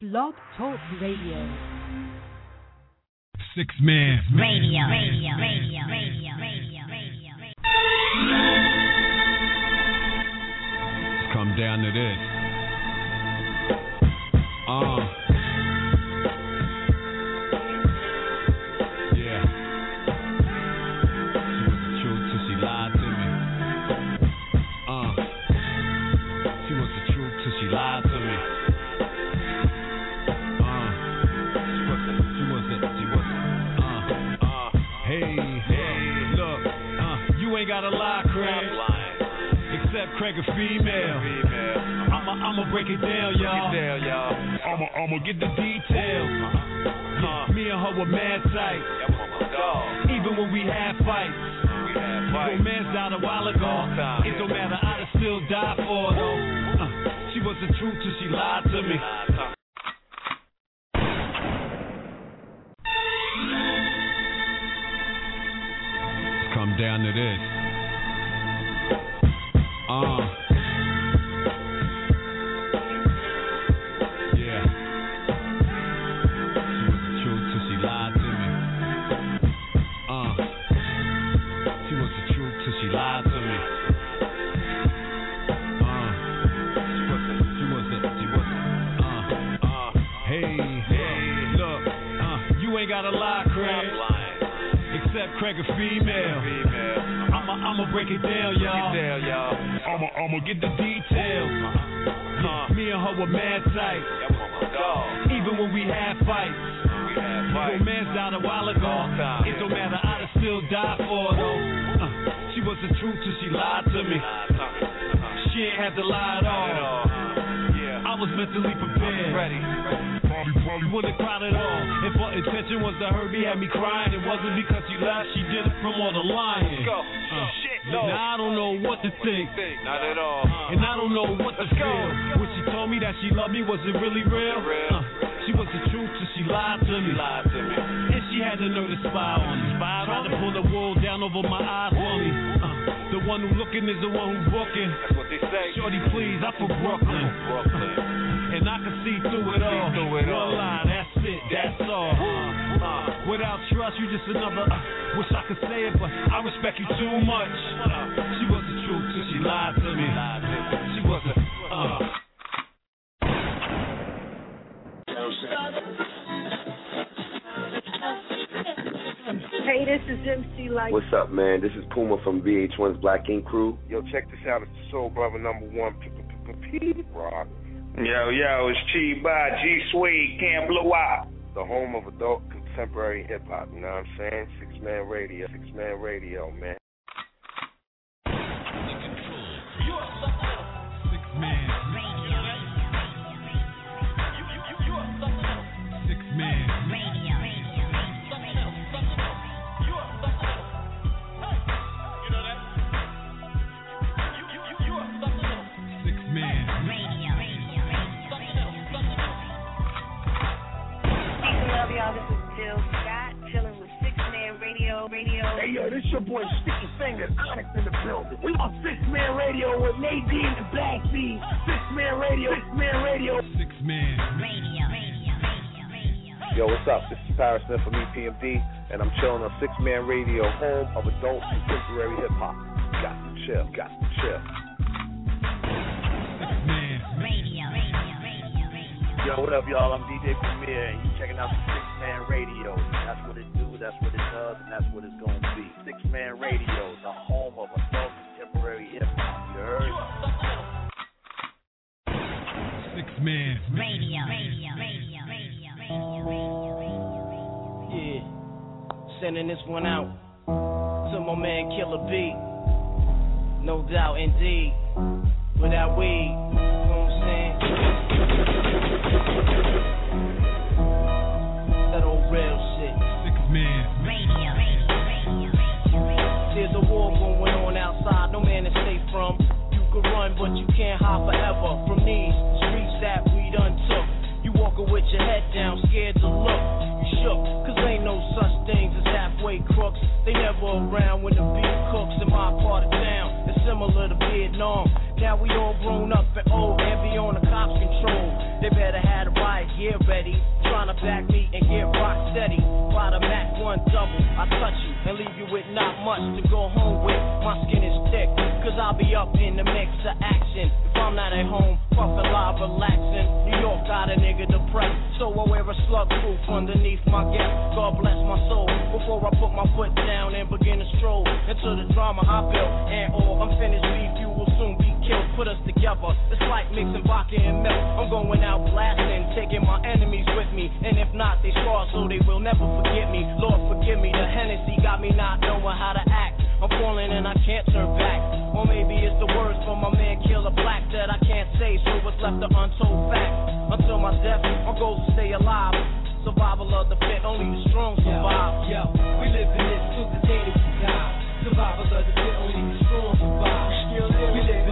Blog Talk Radio. Six man. Radio, radio, radio, radio, radio, radio, radio. Come down to this. Except Craig a female. I'ma, I'ma break it down, y'all. I'ma, I'ma get the details. Yeah, me and her were mad tight. Even when we had fights. Romance died a while ago. It don't matter, I'd still died for her. Uh, she was the truth till she lied to me. Looking is the one who booking. That's what they say. Shorty, please, I'm from Brooklyn. From Brooklyn. And I can see through it all. through it all. One line, that's it, that's all. Uh, without trust, you just another. Uh, wish I could say it, but I respect you too much. Uh, she was the truth till she lied to me. She was a. Uh, Hey, this is MC Lyte. What's up, man? This is Puma from VH1's Black Ink Crew. Yo, check this out. It's the Soul Brother number one, Pete Rock, Yo, yo, it's Chi by G Suede, can't blow out. the home of adult contemporary hip hop. You know what I'm saying? Six Man Radio, Six Man Radio, man. Radio. Yo, this your boy Sticky Fingers, Onyx in the building. We on Six Man Radio with Nadine and Bad Seed. Six Man Radio, Six Man Radio. Six man. Radio. Yo, what's up? This is Parrish Smith from EPMD, and I'm chilling on Six Man Radio, home of adult contemporary hip hop. Got to chill, got to chill. Yo, what up, y'all? I'm DJ Premier, and you checking out the Six Man Radio. That's what it do, that's what it does, and that's what it's gonna be. Six Man Radio, the home of adult contemporary hip hop. You heard? Six man. Radio. Radio. Radio. Radio. Radio. Yeah. Sending this one out to my man Killer B. No doubt, indeed. Without weed, you know what I'm saying? That old real shit. Six man. There's a war going on outside, no man to stay from. You can run, but you can't hide forever from these streets that we done took. You walking with your head down, scared to look. You shook, cause ain't no such things as halfway crooks. They never around when the beef cooks in my part of town. Similar to Vietnam. Now we all grown up and old, heavy on the cops' control. They better have the riot gear ready. Trying to back me and get rock steady. By the Mac 1 double, I touch you and leave you with not much to go home with. My skin is thick, cause I'll be up in the mix of action. If I'm not at home, puffin' live, slug proof underneath my guest. God bless my soul before I put my foot down and begin to stroll into the drama I built. And all unfinished beef, you will soon be killed. Put us together, it's like mixing vodka and milk. I'm going out blasting, taking my enemies with me. And if not, they scar so they will never forget me. Lord, forgive me. The Hennessy got me not knowing how to act. I'm falling and I can't turn back. Or maybe it's the words from my man Killer Black that I can't say, so it's left the untold fact. Until my death, my goal to stay alive. Survival of the fit, only the strong survive. Yo, we live in this till the day that we die. Survival of the fit, only the strong survive. We live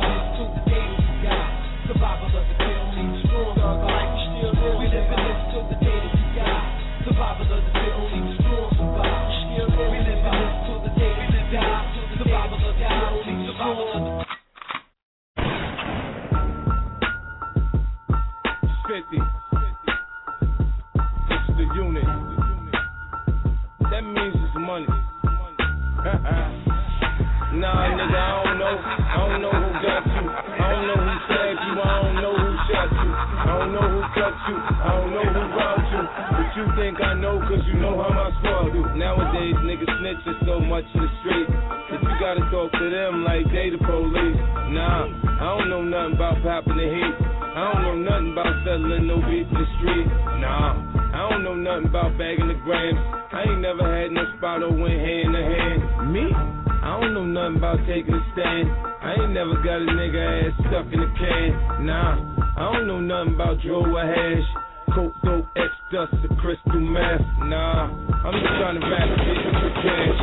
you. I don't know who robbed you. But you think I know cause you know how my squad do. Nowadays, niggas snitching so much in the street that you gotta talk to them like they the police. Nah, I don't know nothing about popping the heat. I don't know nothing about settling no beef in the street. Nah, I don't know nothing about bagging the grams. I ain't never had no spot or went hand to hand. Me? I don't know nothing about taking a stand. I ain't never got a nigga ass stuck in a can. Nah, I don't know nothing about draw or hash. Dope, X dust, the crystal meth. Nah, I'm just trying to rap shit for cash.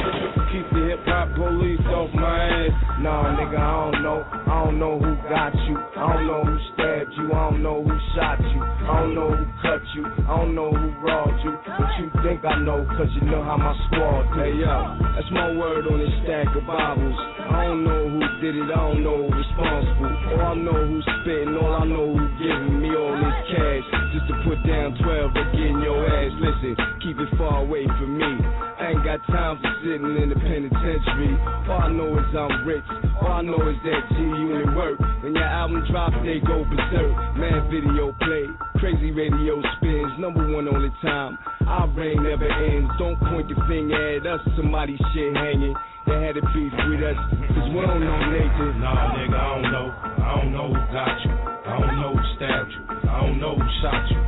Keep the hip hop police off my ass. Nah, nigga, I don't know. I don't know who got you. I don't know who stabbed you. I don't know who shot you. I don't know who cut you. I don't know who robbed you. But you think I know, cause you know how my squad do. Hey yo, that's my word on this stack of Bibles. I don't know who did it, I don't know who responsible. All I know who's spitting, all I know who giving me all this cash. Just to put down 12 and get in your ass. Listen, keep it far away from me. I ain't got time for sitting in the penitentiary. All I know is I'm rich. All I know is that G unit work. When your album drops, they go berserk. Man, video play, crazy radio spins, number one all the time. Our reign never ends. Don't point the finger at us, somebody shit hanging. They had a beef with us, cause we don't know Nathan. Nah, nigga, I don't know. I don't know who got you. I don't know who stabbed you. I don't know who shot you.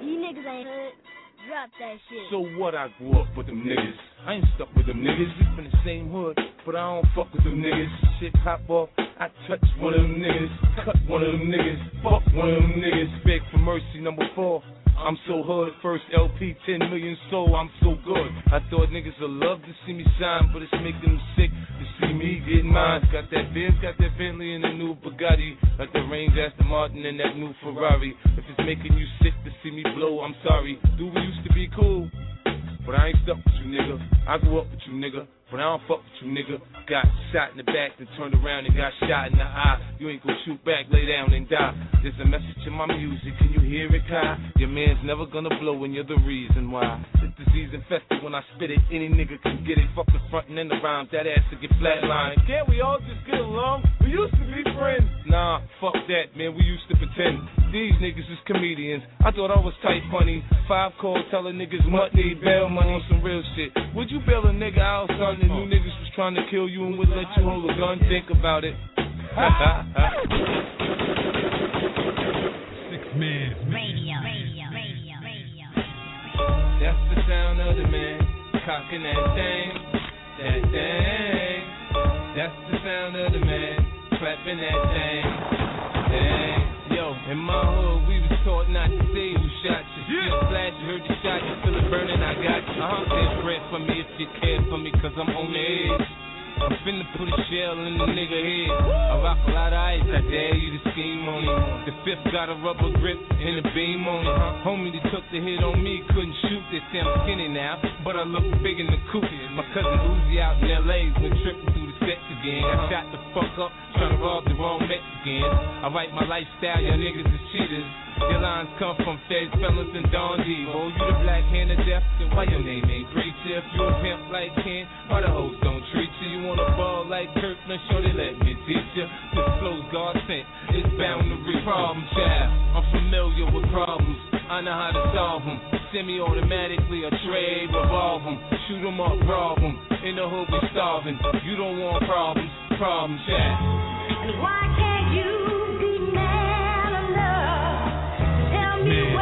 These niggas ain't hood. Drop that shit. So what? I grew up with them niggas. I ain't stuck with them niggas. We from the same hood, but I don't fuck with them niggas. Shit pop off, I touch one of them niggas. Cut one of them niggas. Fuck one of them niggas. Beg for mercy, number four. I'm so hood, first LP, 10 million sold, I'm so good. I thought niggas would love to see me shine, but it's making them sick to see me get mine. Got that Benz, got that Bentley, and a new Bugatti. Got the Range Aston Martin and that new Ferrari. If it's making you sick to see me blow, I'm sorry. Dude, we used to be cool. But I ain't stuck with you, nigga. I grew up with you, nigga. But I don't fuck with you, nigga. Got shot in the back, then turned around and got shot in the eye. You ain't gonna shoot back, lay down and die. There's a message in my music, can you hear it, Kai? Your man's never gonna blow, and you're the reason why. This disease infested when I spit it. Any nigga can get it. Fuck the front and then the rhymes, that ass to get flatlined. Can't we all just get along? We used to be friends. Nah, fuck that, man. We used to pretend. These niggas is comedians. I thought I was tight funny. Five calls telling niggas what need bail money on some real shit. Would you bail a nigga out, son? And you niggas was trying to kill you and would let you hold a gun? Think about it. Six man. Radio. Radio. Radio. Radio. That's the sound of the man cocking that thing, that thing. That's the sound of the man clapping that thing, thing. Yo, in my hood we was taught not to say shot you. Yeah. Flash, you heard the shot, you feel it burning, I got you. Uh-huh. There's bread for me if you care for me, cause I'm on the edge. I'm finna put a shell in the nigga head. I rock a lot of ice, I dare you to scheme on it. The fifth got a rubber grip and a beam on it. Homie that took the hit on me couldn't shoot. They say I'm skinny now, but I look big in the coupe. My cousin Uzi out in LA went tripping through the Mexican. I uh-huh. shot the fuck up, trying to rob the wrong Mexican. I write my lifestyle, your niggas is cheaters. Your lines come from feds, felons, and Don D. Oh, you the black hand of death, then why your name ain't great if you a pimp like Ken? Why the hoes don't treat you? You wanna ball like Kirk, now sure they let me teach you. This flow's God sent, it's bound to be problem, child. I'm familiar with problems, I know how to solve them. Semi-automatically a trade, revolve them, shoot them up, rob them. In the hood we starving. You don't want problems, problems yeah why can't you be man enough? Tell me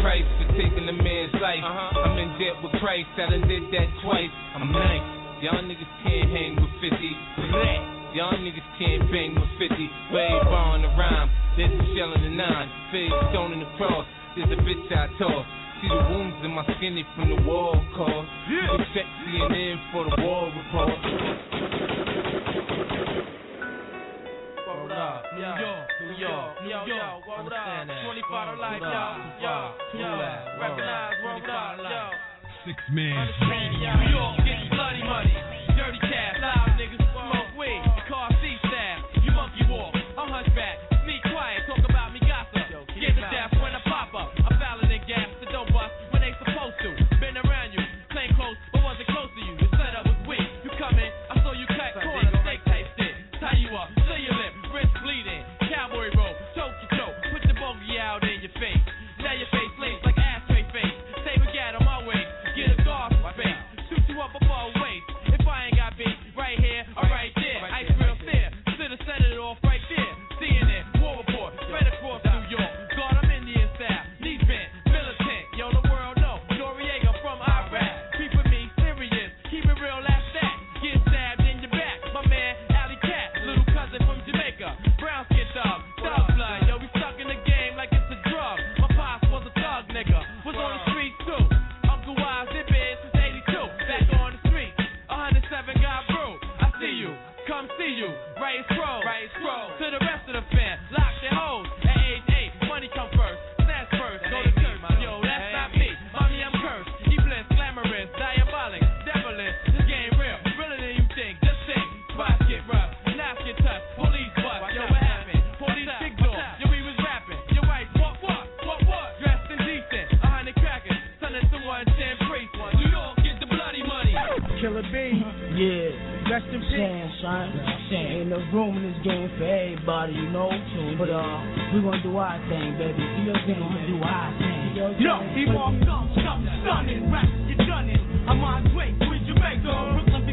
price for taking a man's life. Uh-huh. I'm in debt with Christ, I done did that twice. I'm nice. Y'all niggas can't hang with 50. Y'all niggas can't bang with 50. Wave on the rhyme. There's a shell in the nine. Fade stone in the cross. There's a bitch I toss. See the wounds in my skin, from the wall cause. Yeah. You check for the wall report. New York, New York, New York, what up? 25 life. Recognize, up. Six man. New York, get bloody money. Dirty cash, loud niggas, smoke weed. Yeah. Rest in peace. Saying, son. Saying, ain't room in this game for everybody, you know. But uh, we gonna do our thing, baby. You know, we gonna do our thing. You he keep on come, stunning, rap, you done it. I'm on Drake, we Jamaica, Brooklyn.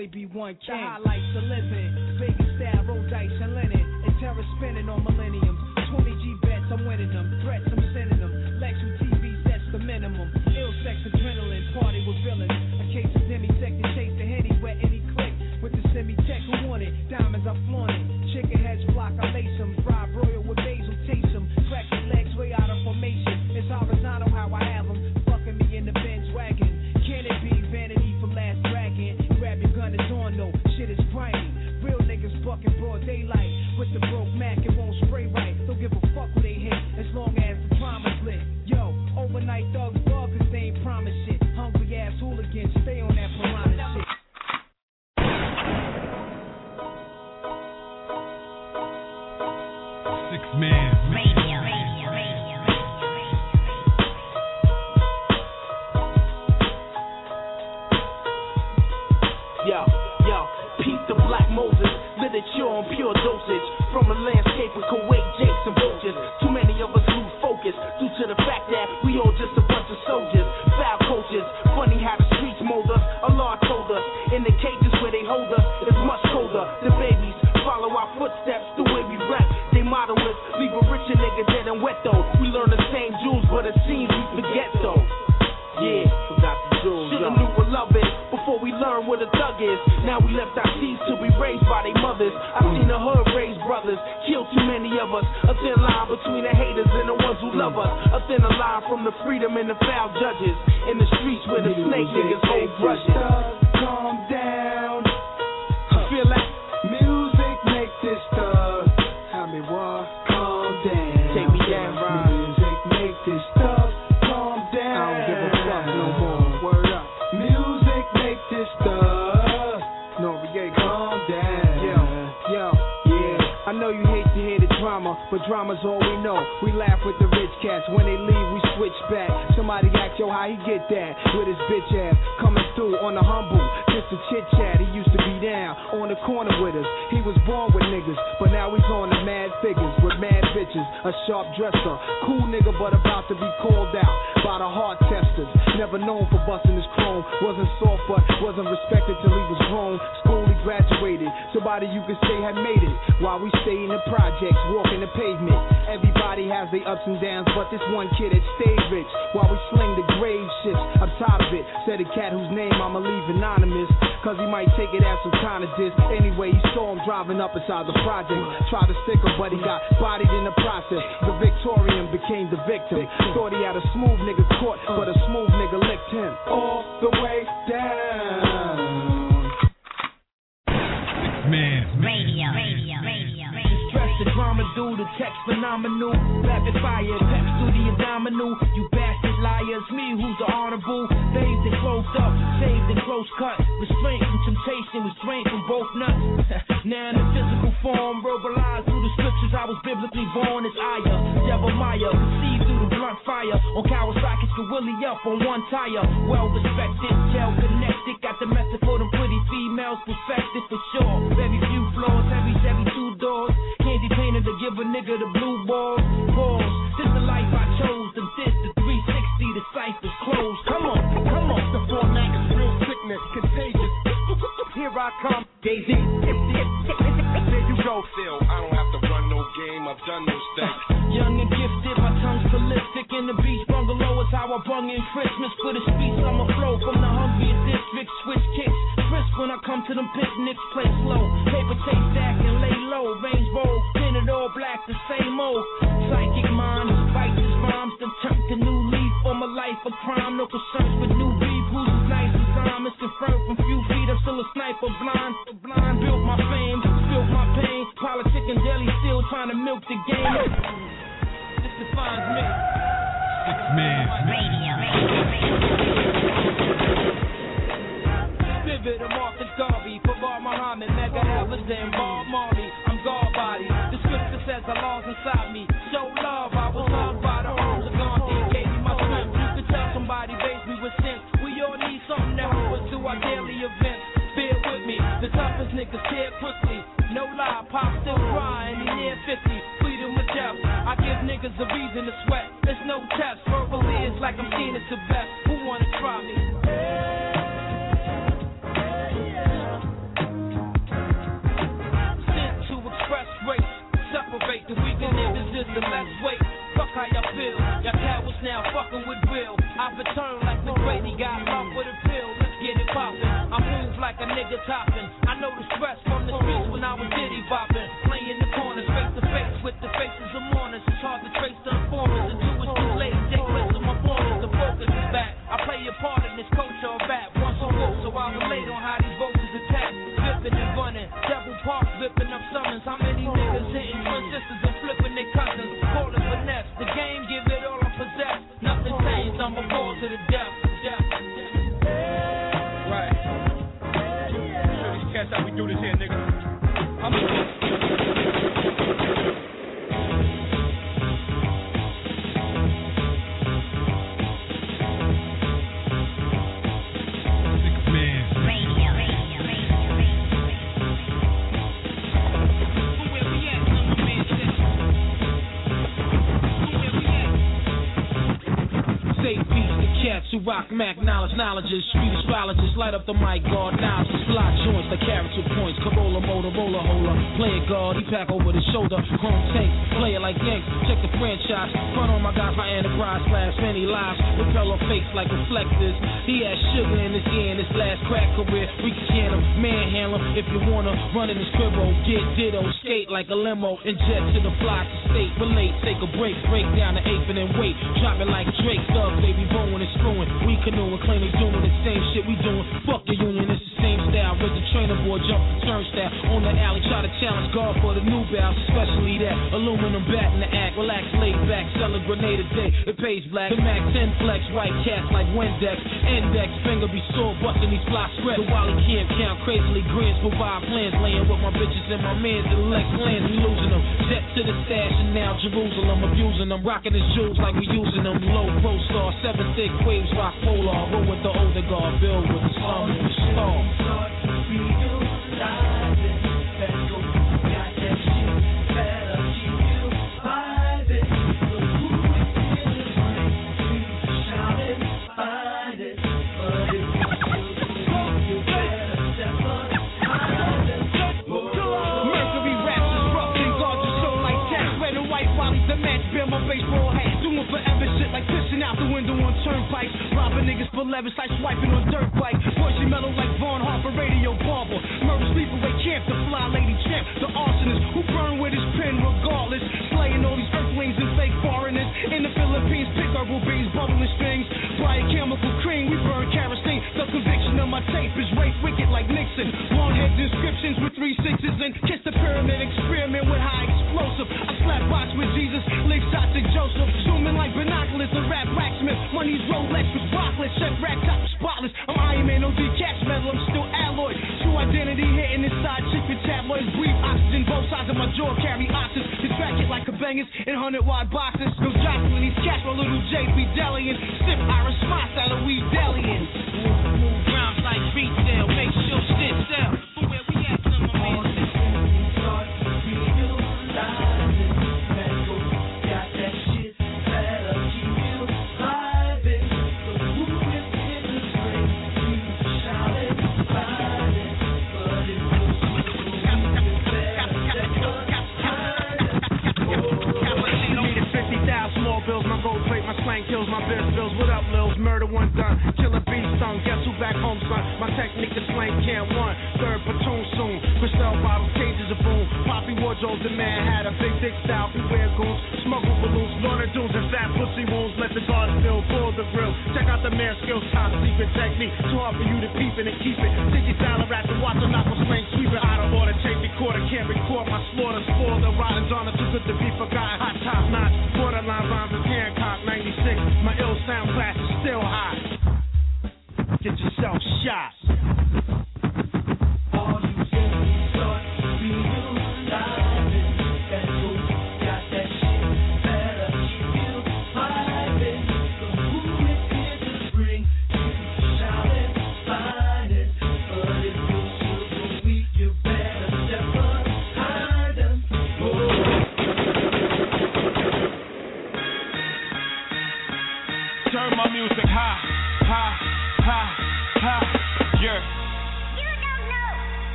Only be one king. The highlights of living. Vegas style, roll dice and linen. And terror spinning on millenniums. 20 G bets, I'm winning them. Threats, I'm laugh with the rich cats. When they leave, we switch back. Somebody ask, yo, how he get that? With his bitch ass coming through on the humble. Just a chit chat. He used to be down on the corner with us. He was born with niggas, but now he's on the mad figures with mad bitches. A sharp dresser. Cool nigga, but about to be called out by the hard testers. Never known for busting his chrome. Wasn't soft, but wasn't respected till he was grown. School graduated. Somebody you could say had made it. While we stay in the projects, walking the pavement. Everybody has their ups and downs, but this one kid had stayed rich. While we sling the grave shit, I'm tired of it. Said a cat whose name I'ma leave anonymous. Cause he might take it as some kind of diss. Anyway, he saw him driving up inside the project. Tried to stick him, but he got bodied in the process. The Victorian became the victim. Thought he had a smooth nigga caught, but a smooth nigga licked him. All the way down. Man. Radio. Radio. Radio. Stress the drama due to text phenomenal. Rapid fire, peps through the abdominal. You bastard liars, me who's the honorable. Bathed and closed up, saved and close cut. Restraint from temptation, restraint from both nuts. now in the physical form, verbalized through the scriptures. I was biblically born as Aya, uh, Devil Maya, conceived through the blunt fire. On Kawasaki's Willie up on one tire. Well respected, gel connected. Got the method for them pretty females, perfected for sure. Very few flaws, heavy Chevy two doors. Candy painted to give a nigga the blue balls. Pause. This the life I chose. The this, the see the ciphers closed. Come on, come on. The format is real sickness, contagious. Here I come, Daisy. There you go, Phil. I don't have to run no game. I've done no stakes. Young and gifted, my tongue's ballistic. In the beach bungalow is how I bung in Christmas. For the streets, I'm a flow from the hungry district. Switch kicks, crisp when I come to them picnics. Play slow, paper chase stack and lay low. Range roll, pin it all black, the same old. Psychic mind. Fight his bombs, them chunk the new for crime. No concerns with new beef. Who's as nice as I'm? It's confirmed from few feet. I'm still a sniper, blind, blind. Built my fame, built my pain. Politic and deli still trying to milk the game. This defines me. Six Man Radio. Vivid and Marcus Garvey, for Bar Muhammad, Medgar Evers, and Bob Marley. I'm God body. The scripture says the laws inside me. Our daily events. Bear with me, the toughest niggas. No lie, pop still crying, he near 50. Freedom with death. I give niggas a reason to sweat. It's no test. Verbally, it's like I'm seeing it to best. Who wanna try me? Sent to express race. Separate the weak and the less weight. Fuck how y'all feel. Y'all cowards now fucking with real. I've returned like the Grady got love with a I move like a nigga toppin'. I know the stress from the streets when I was diddy bopping. Playing the corners face to face with the faces of mourners. It's hard to trace the informers. Two is too late. Take list of my opponents. The focus is back. I play a part in this culture of rap. Once a quote, so I relate on how these vocals attack. Flipping and running. Devil Park flipping up summons. How many niggas hitting twin sisters and flipping their cousins? Call it finesse. The game give it all I possess. Nothing changed. I'm a cats who rock Mac knowledge, knowledge knowledges, street astrologists, light up the mic, guard knowledge, fly joints, the character points, Corolla, Motorola, holder, play it guard, he pack over the shoulder, chrome tank, play it like Yanks, check the franchise, front on my guys, my enterprise, slash many lives, repeller fakes like reflectors, he has sugar in his ear in his last crack career, we can can him, manhandle him, if you wanna, run in his cribbo, get ditto, skate like a limo, and jet to the fly state, relate, take a break, break down the apron and then wait, drop it like Drake, thug, baby, bowing and screwing, we canoeing, claim they doing the same shit we doing, fuck the union, it's same style, with the trainer boy, jump the turnstile, on the alley, try to challenge God for the new bounce, especially that aluminum bat in the act, relax, laid back, sell a grenade a day, it pays black, the Mac 10 flex, white cats like Windex, index, finger be sore, busting these fly scripts, the Wally can't count, crazily grins, provide plans, laying with my bitches and my mans, Lex lands, we losing them, jet to the stash, and now Jerusalem, abusing them, rocking his jewels like we using them, low pro star, seven thick waves, rock polar, roll with the older guard, build with the sun and the stars short, you do lie.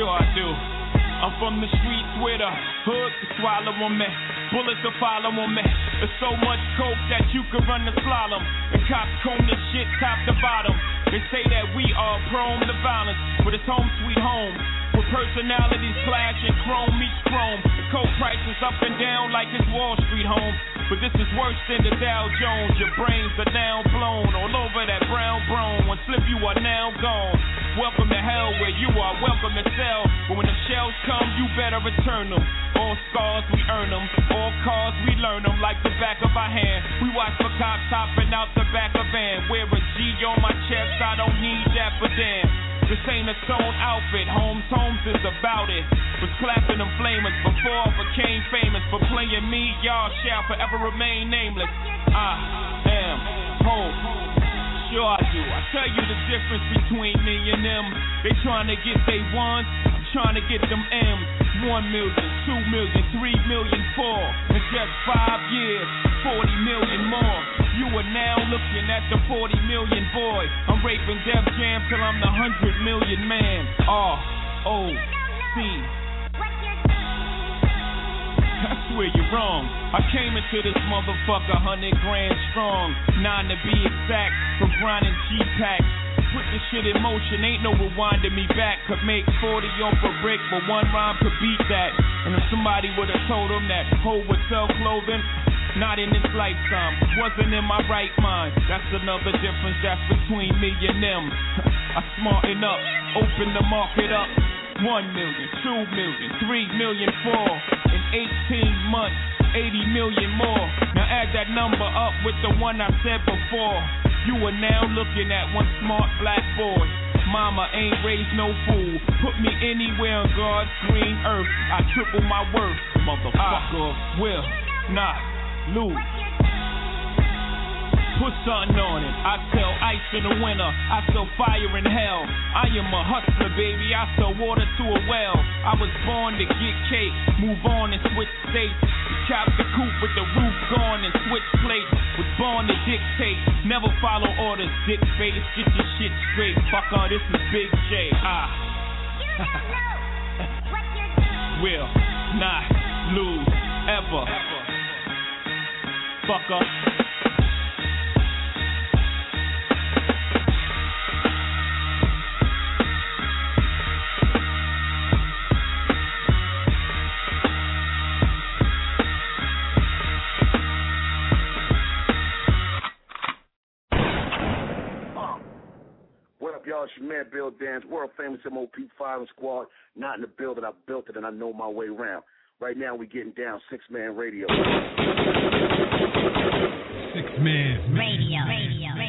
Sure I do. I'm from the streets where the hood can swallow on me. Bullets will follow on me. There's so much coke that you could run the slalom. And cops comb this shit top to bottom. They say that we are prone to violence, but it's home sweet home. With personalities clashing, chrome meets chrome. The coke prices up and down like it's Wall Street home. But this is worse than the Dow Jones. Your brains are now blown all over that brown brone. One slip, you are now gone. Welcome to hell where you are welcome to sell. But when the shells come, you better return them. All scars, we earn them. All cars, we learn them like the back of our hand. We watch for cops hopping out the back of van. Wear a G on my chest, I don't need that for damn. This ain't a sewn outfit, Holmes Holmes is about it. Was clapping them flamers before I became famous. For playing me, y'all shall forever remain nameless. I am home. Sure I do. I tell you the difference between me and them. They trying to get they I'm trying to get them M's. One million, two million, three million, four. In just five years, 40 million more. You are now looking at the 40 million boy. I'm raping Def Jam till I'm the 100 million man. R O C. I swear you're wrong. I came into this motherfucker 100 grand strong. Nine to be exact, from grinding G-Pack. Put this shit in motion, ain't no rewinding me back. Could make 40 off a brick, but one rhyme could beat that. And if somebody would've told them that hoe would sell clothing, not in this lifetime, wasn't in my right mind. That's another difference that's between me and them. I smarten up, open the market up. One million, two million, three million, four. In 18 months, 80 million more. Now add that number up with the one I said before. You are now looking at one smart black boy. Mama ain't raised no fool. Put me anywhere on God's green earth. I triple my worth. Motherfucker will not lose. Put something on it. I sell ice in the winter. I sell fire in hell. I am a hustler, baby. I sell water to a well. I was born to get cake. Move on and switch states. Chop the coop with the roof gone and switch plates. Was born to dictate. Never follow orders. Dick face. Get your shit straight. Fucker, this is Big J. Ah. Will not lose ever. Fucker. What your man Billy Danze, world famous MOP firing squad. Not in the building, I built it and I know my way around. Right now, we getting down six man radio. Six man Radio. Radio. Radio. Radio.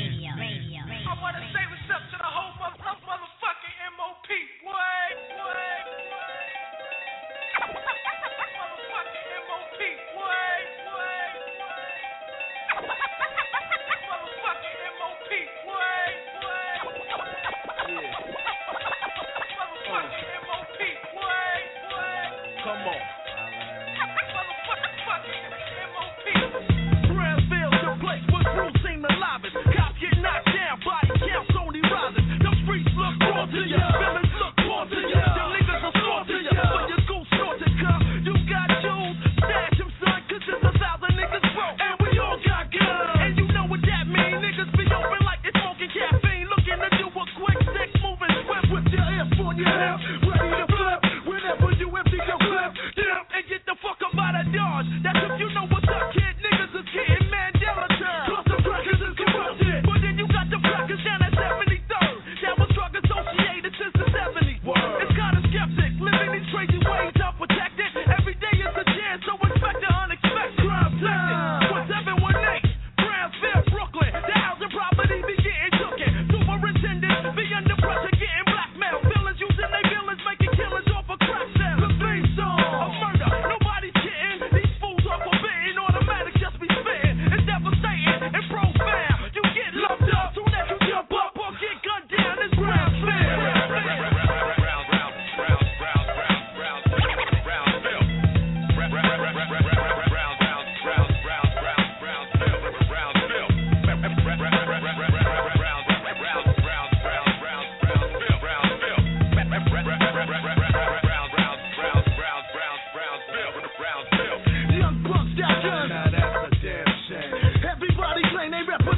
represent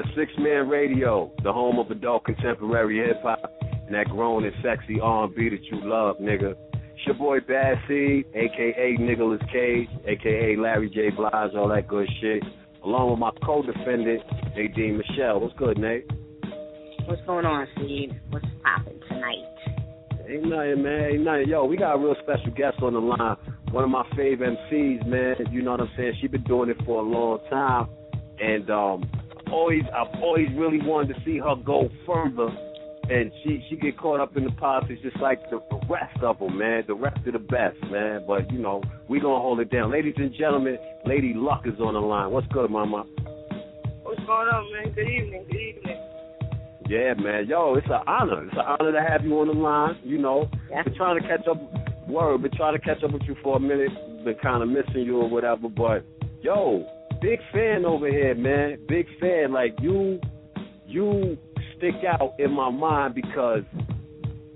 Yeah, Sixth Man Radio, the home of adult contemporary hip hop and that grown and sexy R&B that you love, nigga. It's your boy Bad Seed, aka Nicolas Cage, aka Larry J. Blige, all that good shit. Along with my co-defendant, Nadine Michel. What's good, Nate? What's going on, Steve? What's poppin' tonight? Ain't nothing, man. Ain't nothing. Yo, we got a real special guest on the line. One of my fave MCs, man. You know what I'm saying? She's been doing it for a long time, and um, always, I've always really wanted to see her go further. And she she get caught up in the politics just like the, the rest of them, man. The rest of the best, man. But you know, we gonna hold it down, ladies and gentlemen. Lady Luck is on the line. What's good, Mama? What's going on, man? Good evening. Good evening. Yeah, man. Yo, it's an honor. It's an honor to have you on the line. You know, Yeah. been trying to catch up. Word, been trying to catch up with you for a minute. Been kind of missing you or whatever. But yo, big fan over here, man. Big fan. Like you, you stick out in my mind because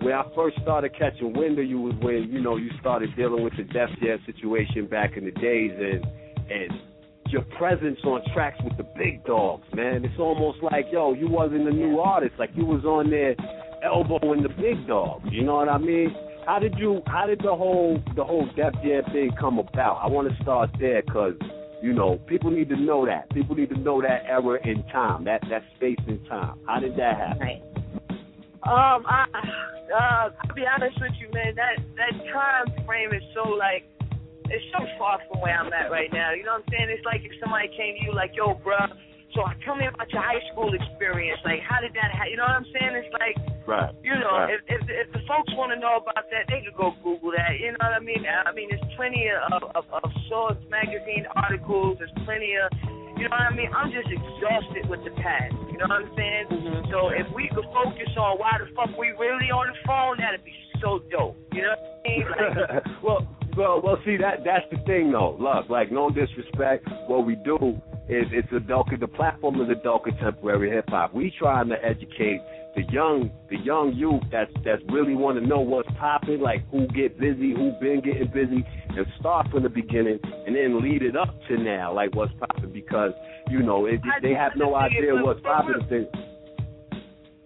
when I first started catching wind of you was when you know you started dealing with the Def Jam situation back in the days, and and your presence on tracks with the big dogs, man. It's almost like yo, you wasn't a new artist, like you was on there elbowing the big dogs. You know what I mean? How did you? How did the whole the whole Def Jam thing come about? I want to start there because you know people need to know that. People need to know that era in time, that that space and time. How did that happen? Right. Um, I, uh, I'll be honest with you, man. That that time frame is so like, it's so far from where I'm at right now. You know what I'm saying? It's like if somebody came to you like, yo, bruh, so tell me about your high school experience. Like, how did that? Ha-? You know what I'm saying? It's like, Right. you know, right. if, if if the folks want to know about that, they could go Google that. You know what I mean? I mean, there's plenty of of, of Source magazine articles. There's plenty of, you know what I mean? I'm just exhausted with the past. You know what I'm saying? Mm-hmm. So if we could focus on why the fuck we really on the phone, that'd be so dope. You know what I mean? Like, well, well, well. See that that's the thing, though. Look, like no disrespect. What we do is it's adult. The platform is a adult contemporary hip hop. We trying to educate the young, the young youth that's that's really want to know what's popping, like who get busy, who been getting busy, and start from the beginning and then lead it up to now, like what's popping. Because you know it, they have no idea what's popping. they-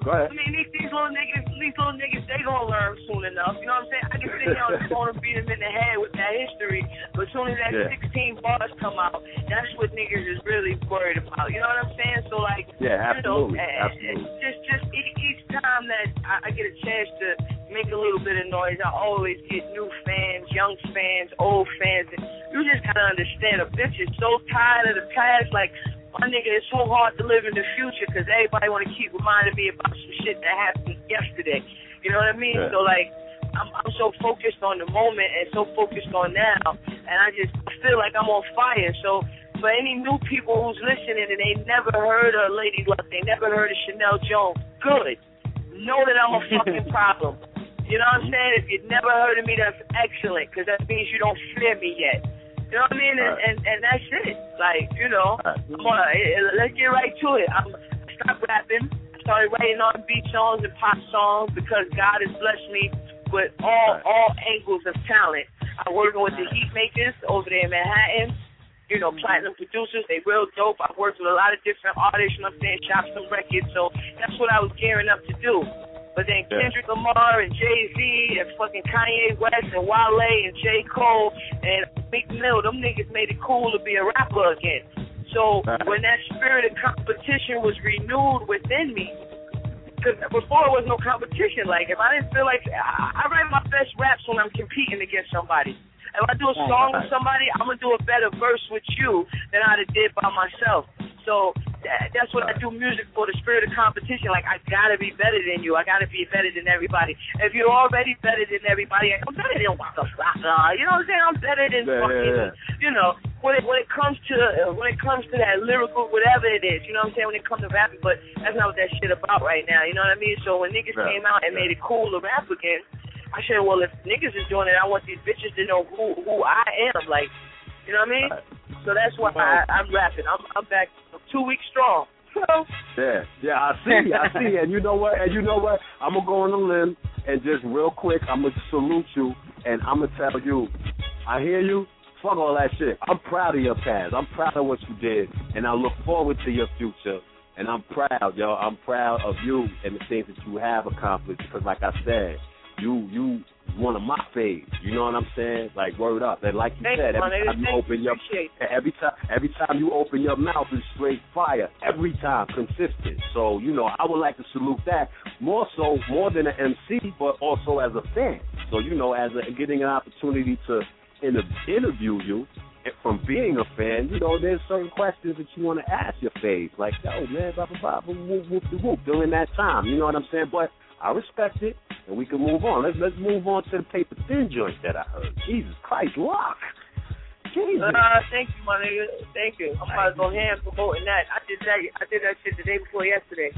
Go ahead. I mean, these, these little niggas, these little niggas, they gonna learn soon enough. You know what I'm saying? I can sit here on the phone and beat them in the head with that history, but soon as that Yeah. 16 bars come out, that's what niggas is really worried about. You know what I'm saying? So like, Yeah, you know, absolutely, eh, absolutely. eh, just just each, each time that I, I get a chance to make a little bit of noise, I always get new fans, young fans, old fans, and you just gotta understand, a bitch is so tired of the past, like. My nigga, it's so hard to live in the future because everybody want to keep reminding me about some shit that happened yesterday. You know what I mean? Yeah. So like, I'm I'm so focused on the moment and so focused on now, and I just feel like I'm on fire. So for any new people who's listening and they never heard of Lady Luck, they never heard of Chanel Jones, good. Know that I'm a fucking problem. You know what I'm saying? If you've never heard of me, that's excellent because that means you don't fear me yet. You know what I mean? And, Right. and and that's it. Like you know, I'm on, eh, let's get right to it. I'm I stopped rapping. I started writing R&B songs and pop songs because God has blessed me with all all angles of talent. I'm working with the Heatmakerz over there in Manhattan. You know, platinum producers, they real dope. I've worked with a lot of different artists, you know what I'm saying, shop some records, so that's what I was gearing up to do. But then Kendrick Lamar and Jay Z and fucking Kanye West and Wale and J. Cole and Meek Mill, them niggas made it cool to be a rapper again. So when that spirit of competition was renewed within me, because before there was no competition. Like if I didn't feel like I, I write my best raps when I'm competing against somebody. If I do a song with somebody, I'm gonna do a better verse with you than I'd have did by myself. So that, that's what I do music for, the spirit of competition. Like I gotta be better than you. I gotta be better than everybody. If you're already better than everybody, I'm better than Waka Flocka. You know what I'm saying? I'm better than Yeah, fucking. yeah, You know when it when it comes to when it comes to that lyrical whatever it is. You know what I'm saying? When it comes to rapping, but that's not what that shit about right now. You know what I mean? So when niggas Yeah, came out and made it cool to rap again. I said, well, if niggas is doing it, I want these bitches to know who who I am. Like, you know what I mean? So that's why I, I'm rapping. I'm I'm back two weeks strong. Yeah, yeah, I see, I see, and you know what, and you know what, I'm gonna go on a limb and just real quick, I'm gonna salute you, and I'm gonna tell you, I hear you. Fuck all that shit. I'm proud of your past. I'm proud of what you did, and I look forward to your future. And I'm proud, yo. I'm proud of you and the things that you have accomplished. Because, like I said, you you one of my faves. You know what I'm saying? Like word up. And like you said, every time you open your every time every time you open your mouth is straight fire. Every time, consistent. So you know, I would like to salute that more so more than an MC, but also as a fan. So you know, as a, getting an opportunity to inter- interview you. Eh, from being a fan, you know, there's certain questions that you want to ask your face, like, yo, man, blah, blah, blah, blah, whoop, whoop, whoop, during that time. You know what I'm saying? But I respect it, and we can move on. Let's let's move on to the paper thin joint that I heard. Jesus Christ, lock. Jesus. Uh, thank you, my nigga. Thank you. I'm about to go ham promoting that. I did that. I did that shit the day before yesterday.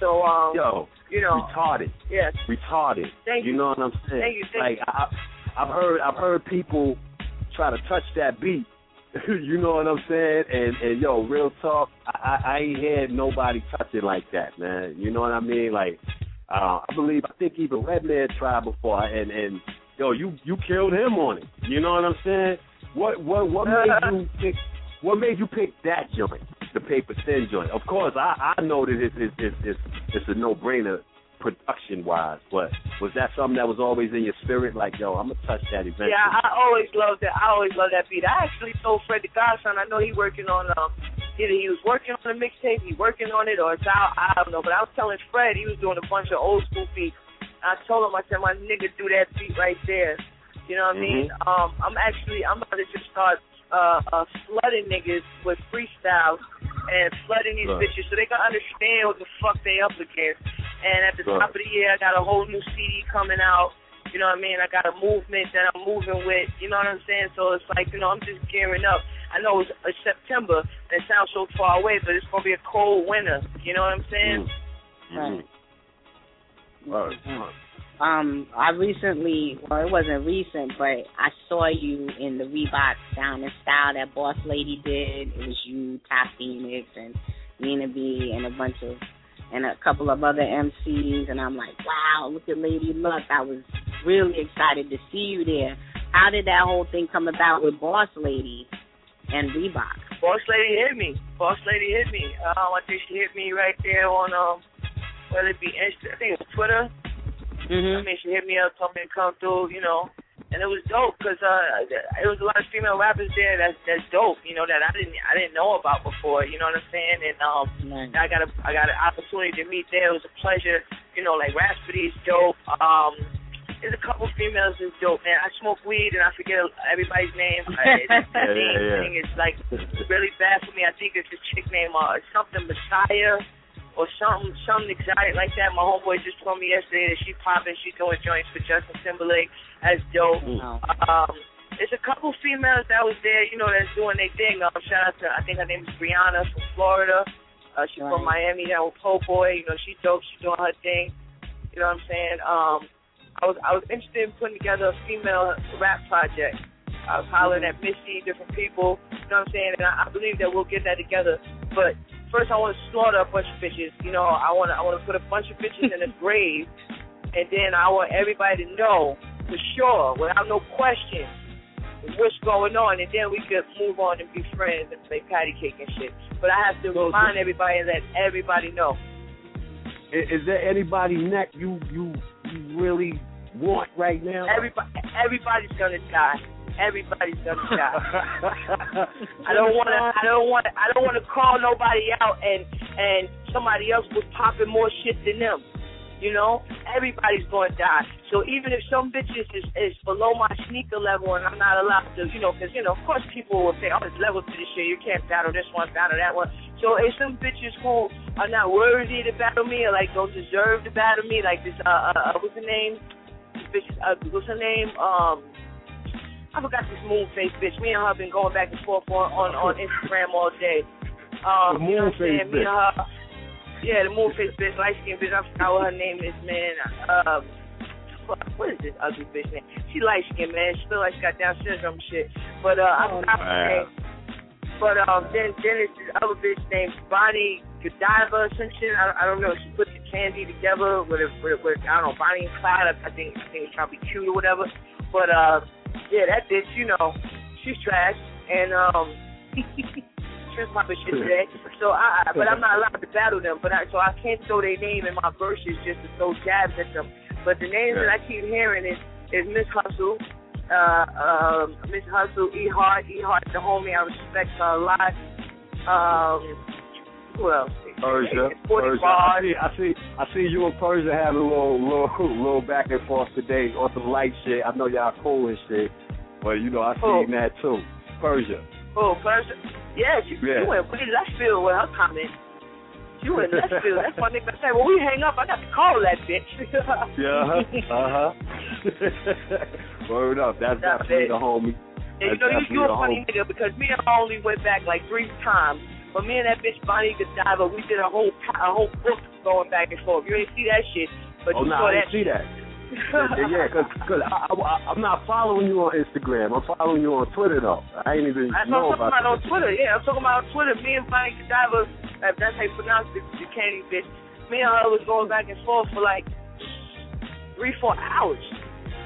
So um, Yo, you know, retarded. Yes. Retarded. Thank you. you. know what I'm saying? Thank you, thank like I, I've heard, I've heard people try to touch that beat. you know what I'm saying? And and yo, real talk, I, I, I ain't had nobody touch it like that, man. You know what I mean? Like, uh, I believe, I think even Redman tried before, and and yo, you you killed him on it. You know what I'm saying? What what what made you pick? What made you pick that joint, the paper thin joint? Of course, I I know that it's it's it's, it's, it's a no brainer production wise, but was that something that was always in your spirit? Like, yo, I'm gonna touch that eventually. Yeah, I always loved that. I always loved that beat. I actually told Fred the Godson. I know he working on um either he was working on a mixtape, he working on it, or it's out. I don't know. But I was telling Fred he was doing a bunch of old school beats. I told him I said my nigga do that beat right there. You know what I mean? Mhm. Um, I'm actually I'm about to just start uh, uh flooding niggas with freestyles and flooding these Right. bitches so they can understand what the fuck they up against. And at the Right. top of the year, I got a whole new CD coming out. You know what I mean? I got a movement that I'm moving with. You know what I'm saying? So it's like, you know, I'm just gearing up. I know it's, it's September. and It sounds so far away, but it's gonna be a cold winter. You know what I'm saying? Mhm. Word. Um, I recently, well, it wasn't recent, but I saw you in the Reebok Sound and Style that Boss Lady did. It was you, Top Phoenix, and Nina B, and a bunch of, and a couple of other MCs. And I'm like, wow, look at Lady Luck. I was really excited to see you there. How did that whole thing come about with Boss Lady and Reebok? Boss lady hit me. Boss lady hit me. Um, I think she hit me right there on um, whether it be Insta, I think it was Twitter. Mm-hmm. I mean, she hit me up, told me to come through, you know, and it was dope because uh, it was a lot of female rappers there that's that's dope, you know, that I didn't I didn't know about before, you know what I'm saying? And um, I got a I got an opportunity to meet there. It was a pleasure, you know, like Rapsody's dope. Um, there's a couple females that's dope, man. I smoke weed and I forget everybody's name. I, it's, Yeah, yeah, yeah. thing is like really bad for me. I think it's a chick named uh, something Messiah or something something exotic like that. My homeboy just told me yesterday that she popping, she's doing joints for Justin Timberlake. That's dope. Um, there's a couple females that was there, you know, that's doing their thing. Um, shout out to I think her name is Brianna from Florida. Uh, she's from Miami. That with Poe Boy. You know, she's dope. She's doing her thing. You know what I'm saying? Um, I was I was interested in putting together a female rap project. I was hollering at Missy, different people. You know what I'm saying? And I, I believe that we'll get that together. But first I want to slaughter a bunch of bitches. You know, I want to I want to put a bunch of bitches in a grave, and then I want everybody to know for sure, without no question, what's going on, and then we could move on and be friends and play patty cake and shit. But I have to So- remind everybody and let everybody know. Is, is there anybody neck you you you really want right now? Everybody, everybody's gonna die. Everybody's gonna die. I don't want to. I don't want. I don't want to call nobody out and and somebody else was popping more shit than them. You know, everybody's going to die. So even if some bitches is, is below my sneaker level and I'm not allowed to, you know, because you know, of course people will say, "Oh, there's levels to this shit. You can't battle this one, battle that one." So if some bitches who are not worthy to battle me or like don't deserve to battle me, like this, uh, uh, uh what's her name? This bitch, uh, what's her name? Um, I forgot this moon face bitch. Me and her been going back and forth on on, on Instagram all day. Um, you know what I'm saying? Me and her. Yeah, the moon face bitch, light skinned bitch. I forgot what her name is, man. Um, fuck, what is this ugly bitch name? She light skinned, man. She feel like she got Down syndrome shit. But uh, I forgot her name. But um, then then it's this other bitch named Bonnie Godiva or some shit. I, I don't know. She put the candy together with a, with, with I don't know Bonnie and Clyde. I think I think it's be cute or whatever. But uh, yeah, that bitch, you know, she's trash and um. She's my bitch shit today, so I. I- But I'm not allowed to battle them. But I, so I can't throw their name in my verses just to throw jabs at them. But the names that I keep hearing is is Miss Hustle, uh, um, Miss Hustle, E Hart, E Hart, the homie. I respect her a lot. Um, who else? Persia, Persia. I see, I see, I see you and Persia having a little, little, little back and forth today on some light shit. I know y'all cool and shit, but you know I Oh. seen that too. Persia. Oh, first, yeah, she, Yeah. she went way left field with her comment. She went left field. That's my nigga said, well, we hang up. I got to call that bitch. Yeah, uh huh. Word up. That's That's definitely it. the homie. And you know, you, you a funny homie. nigga because me and only went back like three times. But me and that bitch Bonnie Godiva, we did a whole a whole book going back and forth. You ain't see that shit, but oh you no, saw I that. see that. Yeah, cause, cause I, I, I'm not following you on Instagram. I'm following you on Twitter though. I ain't even That's know what I'm talking about about on. Twitter. Yeah, I'm talking about on Twitter. Me and Bonnie Godiva, if that's how you pronounce it, the candy bitch. Me and her was going back and forth for like three, four hours.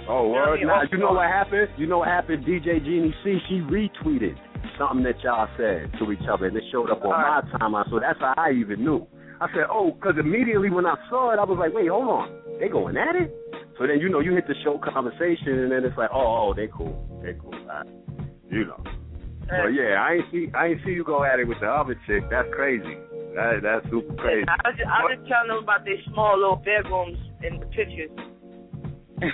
Oh, You know what I mean? Nah, you know what happened? You know what happened? DJ Genie C, she retweeted something that y'all said to each other, and it showed up on my timeline. So that's how I even knew. I said, oh, because immediately when I saw it, I was like, wait, hold on, they going at it? So then you know you hit the show conversation, and then it's like, oh, oh they cool, they cool, All right. you know. But yeah, I ain't see, I ain't see you go at it with the other chick. That's crazy. That that's super crazy. I was, just, I was just telling them about their small little bedrooms in the pictures.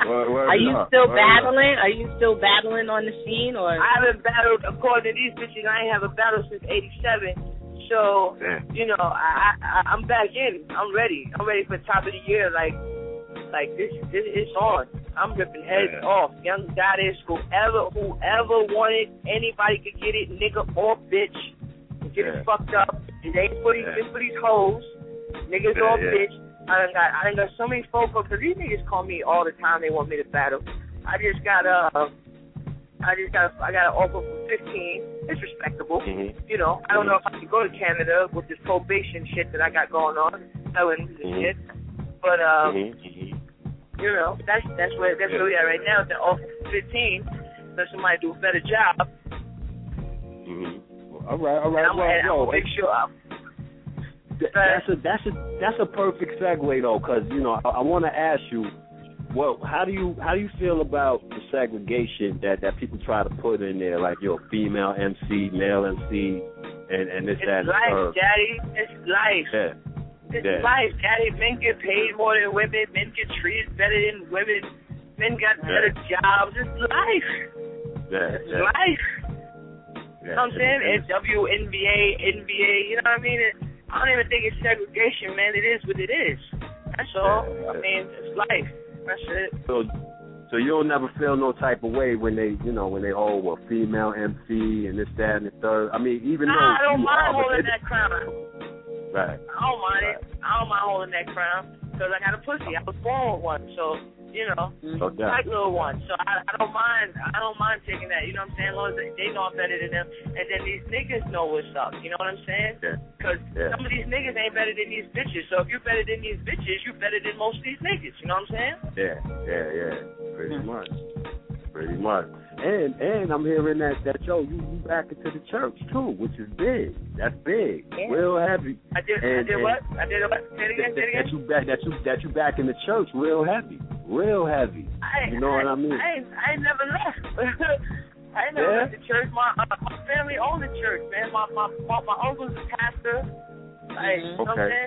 Word- word Are you up, still word up. battling? Are you still battling on the scene, or I haven't battled, according to these bitches, I ain't have a battle since 87. So, you know, I, I, I'm back in. I'm ready. I'm ready for top of the year. Like, like this, this it's on. I'm ripping heads Yeah. off. Young goddess, whoever, whoever wanted, anybody could get it, nigga or bitch. Get Yeah. it fucked up. It ain't for these, Yeah. for these hoes. Niggas Yeah, or bitch. I done got, I done got so many phone calls because these niggas call me all the time. They want me to battle. I just got uh, I just got, I got an offer for 15. It's respectable. Mhm. You know, I don't know if I can go to Canada with this probation shit that I got going on, selling this Mhm. shit. But um, Mhm, mhm. you know, that's that's where that's where we are right now. The offer for 15. Let somebody do a better job. Mhm. All right, all right. and I'm, well, and I'm make sure. I'm, Th- that's a that's a that's a perfect segue though, because you know I, I want to ask you, well, how do you how do you feel about the segregation that that people try to put in there, like your female MC, male MC, and and this it's that and the life, daddy. It's life. Yeah, It's Yeah. life, daddy. Men get paid more than women. Men get treated better than women. Men got better jobs. It's life. yeah, It's yeah. life. yeah. You know what I'm saying? And- And WNBA, NBA, you know what I mean? It, I don't even think it's segregation, man. It is what it is. That's all. Yeah. I mean, it's life. That's it. So, so you'll never feel no type of way when they, you know, when they oh, well, female MC and this, that, and the third. I mean, even though Nah, I don't mind are, holding that crown. Right. I don't mind it. I don't mind holding that crown because I got a pussy. I was born with one, so you know, No doubt. like little ones. So I, I don't mind. I don't mind taking that. You know what I'm saying? As long as they, they know I'm better than them, and then these niggas know what's up. You know what I'm saying? Yeah. Because Yeah. some of these niggas ain't better than these bitches. So if you're better than these bitches, you're better than most of these niggas. You know what I'm saying? Yeah, yeah, yeah. Pretty hmm. much. Pretty much. And and I'm hearing that that yo, you you back into the church too, which is big. That's big. Yeah. Real heavy. I did. I did what? I did what? Say it again. That, Say it that you back that you that you back in the church real heavy. Real heavy. I, You know what I mean? I I ain't never left. I ain't never Yeah? left the church. My uh, my family owned the church, man. My my my, my uncle's a pastor. Like, you know what I'm Okay.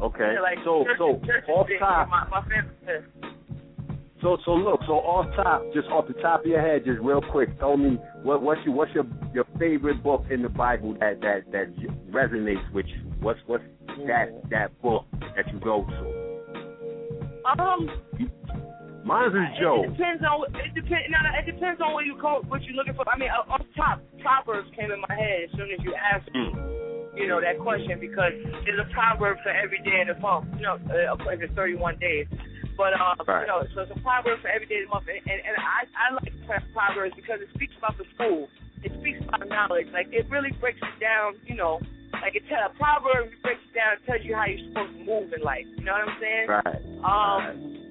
Okay. Yeah, like so church, so church off top My my family. So so look, so off top, just off the top of your head, just real quick, tell me what what's your what's your your favorite book in the Bible that that that resonates with you? What's what's that that book that you go to? Um, Mine's is Joe. It depends on it depends. No, no, it depends on what you call what you're looking for. I mean, uh, off top, Proverbs came in my head as soon as you asked me, you know, that question because there's a proverb for every day of the month. You know, uh, it's 31 days. But um, Right. you know, so it's a proverb for every day of the month, and and, and I I like proverbs because it speaks about the school. It speaks about knowledge. Like it really breaks it down. You know, like it tell a proverb breaks it down, and tells you how you're supposed to move in life. You know what I'm saying? Right. Um,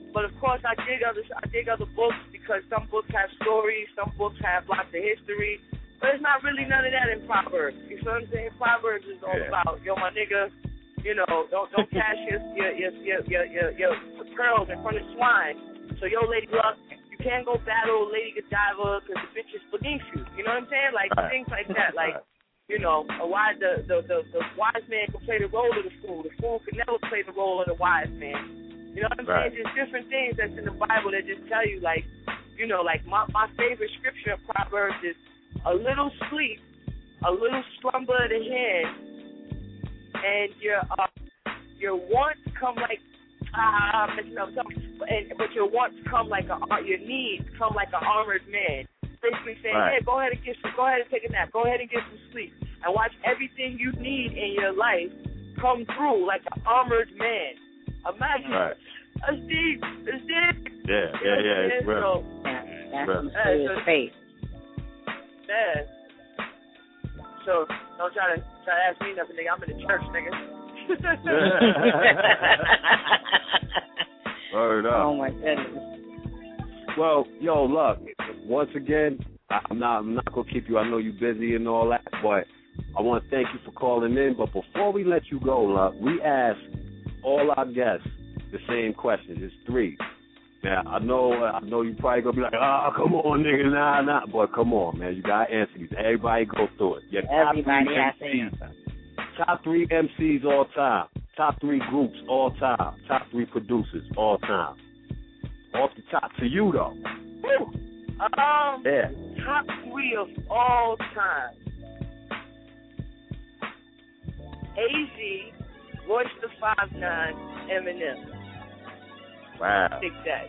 but of course, I dig other I dig other books because some books have stories, some books have lots of history. But it's not really none of that in Proverbs. You know what I'm saying? Proverbs is all Yeah. about yo, my nigga. You know, don't don't cash your your your your your, your, pearls in front of swine. So yo, Lady Luck, you can't go battle Lady Godiva because the bitch is beneath you. You know what I'm saying? Like Right. things like that. Like you know, a wise the, the the the wise man can play the role of the fool. The fool can never play the role of the wise man. You know what I'm Right. saying? Just different things that's in the Bible that just tell you, like, you know, like my my favorite scripture in Proverbs is a little sleep, a little slumber of the head, and your uh, your wants come like ah, I'm messing but, and, but your wants come like a your needs come like an armored man. Basically saying, Right. hey, go ahead and get some, go ahead and take a nap, go ahead and get some sleep, and watch everything you need in your life come through like an armored man. Imagine. Right. That's deep. It's deep. Yeah, yeah, yeah. It's real. That's Real. some serious faith. Yeah. So don't try to try to ask me nothing, nigga. I'm in the church, nigga. Word up. Oh my goodness. Well, yo, look. Once again, I- I'm not I'm not gonna keep you. I know you're busy and all that, but I want to thank you for calling in. But before we let you go, look, we ask all our guests the same question. It's three. Now I know I know you probably gonna be like, oh come on, nigga, nah, nah. But come on, man, you gotta answer these. Everybody go through it. Your top Everybody three MCs. answer. Top three MCs all time. Top three groups all time. Top three producers all time. Off the top to you though. Whew. Um, Yeah. top three of all time. AZ, Royce the Five Nine, Eminem. Wow. Take that.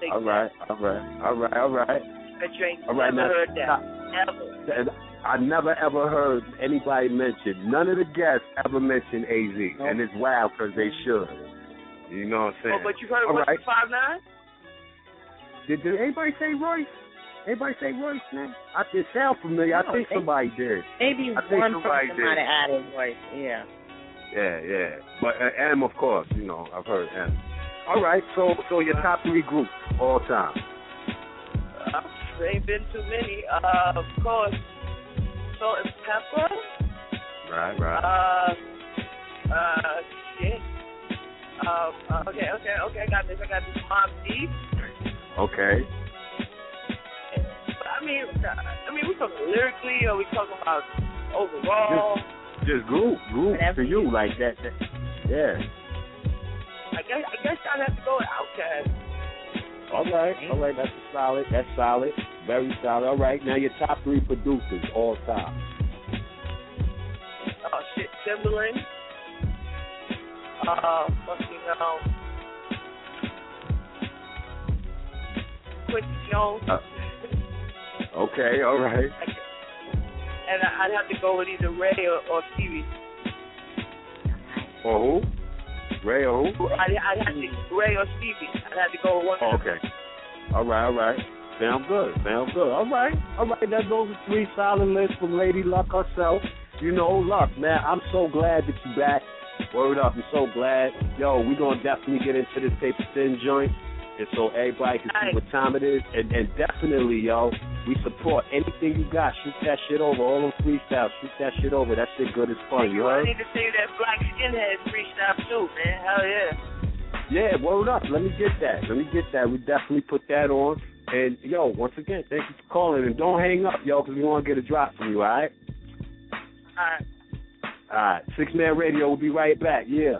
Take All right, all right, all right, all right. that. You ain't All right, never now, heard that. top- Ever. And I never ever heard anybody mention, none of the guests ever mention AZ. And it's wild because they should. You know what I'm saying? Oh, but you heard All Royce right. Five Nine? Did, did anybody say Royce? Anybody say Royce, man? I, it sound familiar. I think they- somebody did. Maybe I think one somebody person did. might have added voice. Yeah. Yeah, yeah. But uh, M, of course, you know, I've heard M. All right, so so your top three groups all time. Uh, there ain't been too many. Uh, of course, Salt and Pepper. Right, right. Uh, uh, shit. Um, uh, okay, okay, okay. I got this. I got this. Mobb Deep. Okay. I mean, I mean, we talking lyrically, or we talking about overall? Just group, group Whatever to you like that. that yeah. I guess, I guess I'd have to go with Outkast. All right, all right. That's a solid. That's solid. Very solid. All right. Now your top three producers all time. Oh shit, Timbaland. Uh, fucking um, Quincy Jones. Uh, Okay. All right. and I- I'd have to go with either Ray or, or Stevie. For who? Ray or who? I, I had to Ray or Stevie. I had to go with one. Oh, okay. All right, all right. Sound good. Sound good. All right. All right. That goes with three solid lists from Lady Luck herself. You know, Luck, man, I'm so glad that you back. Word up, I'm so glad. Yo, we gonna definitely get into this paper thin joint. And so everybody can see what time it is. And, and definitely, yo, we support anything you got. Shoot that shit over. All them freestyles. Shoot that shit over. That shit good as fun. You I need to see that black skinhead freestyle too, man. Hell yeah. Yeah, word up. Let me get that. Let me get that. We definitely put that on. And yo, once again, thank you for calling. And don't hang up, yo, because we want to get a drop from you. All right? All right. All right. Sixth Man Radio. We'll be right back. Yeah.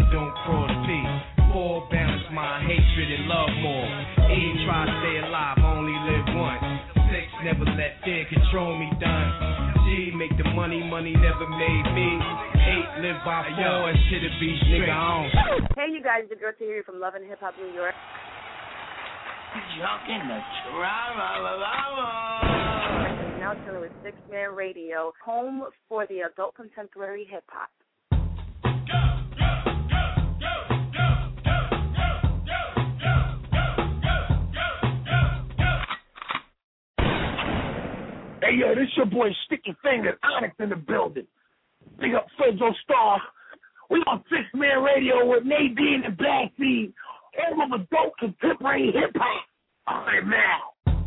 Good nigga, don't cross P. Four, balance my hatred and love more. Eight, try to stay alive, only live once. Six, never let fear control me, done. G, make the money, money never made me. Eight, live by four, and shit a be nigga on. Hey, you guys, the girl to hear you from Love and Hip Hop New York. Junk in the tra-la-la-la-la. Now chilling with Sixth Man Radio, home for the adult contemporary hip hop. Hey yo, this your boy Sticky Fingers, Onyx in the building. Big up Fredro Starr. We on Sixth Man Radio with Nadine and Black Seed. All of dope contemporary hip hop. On it now.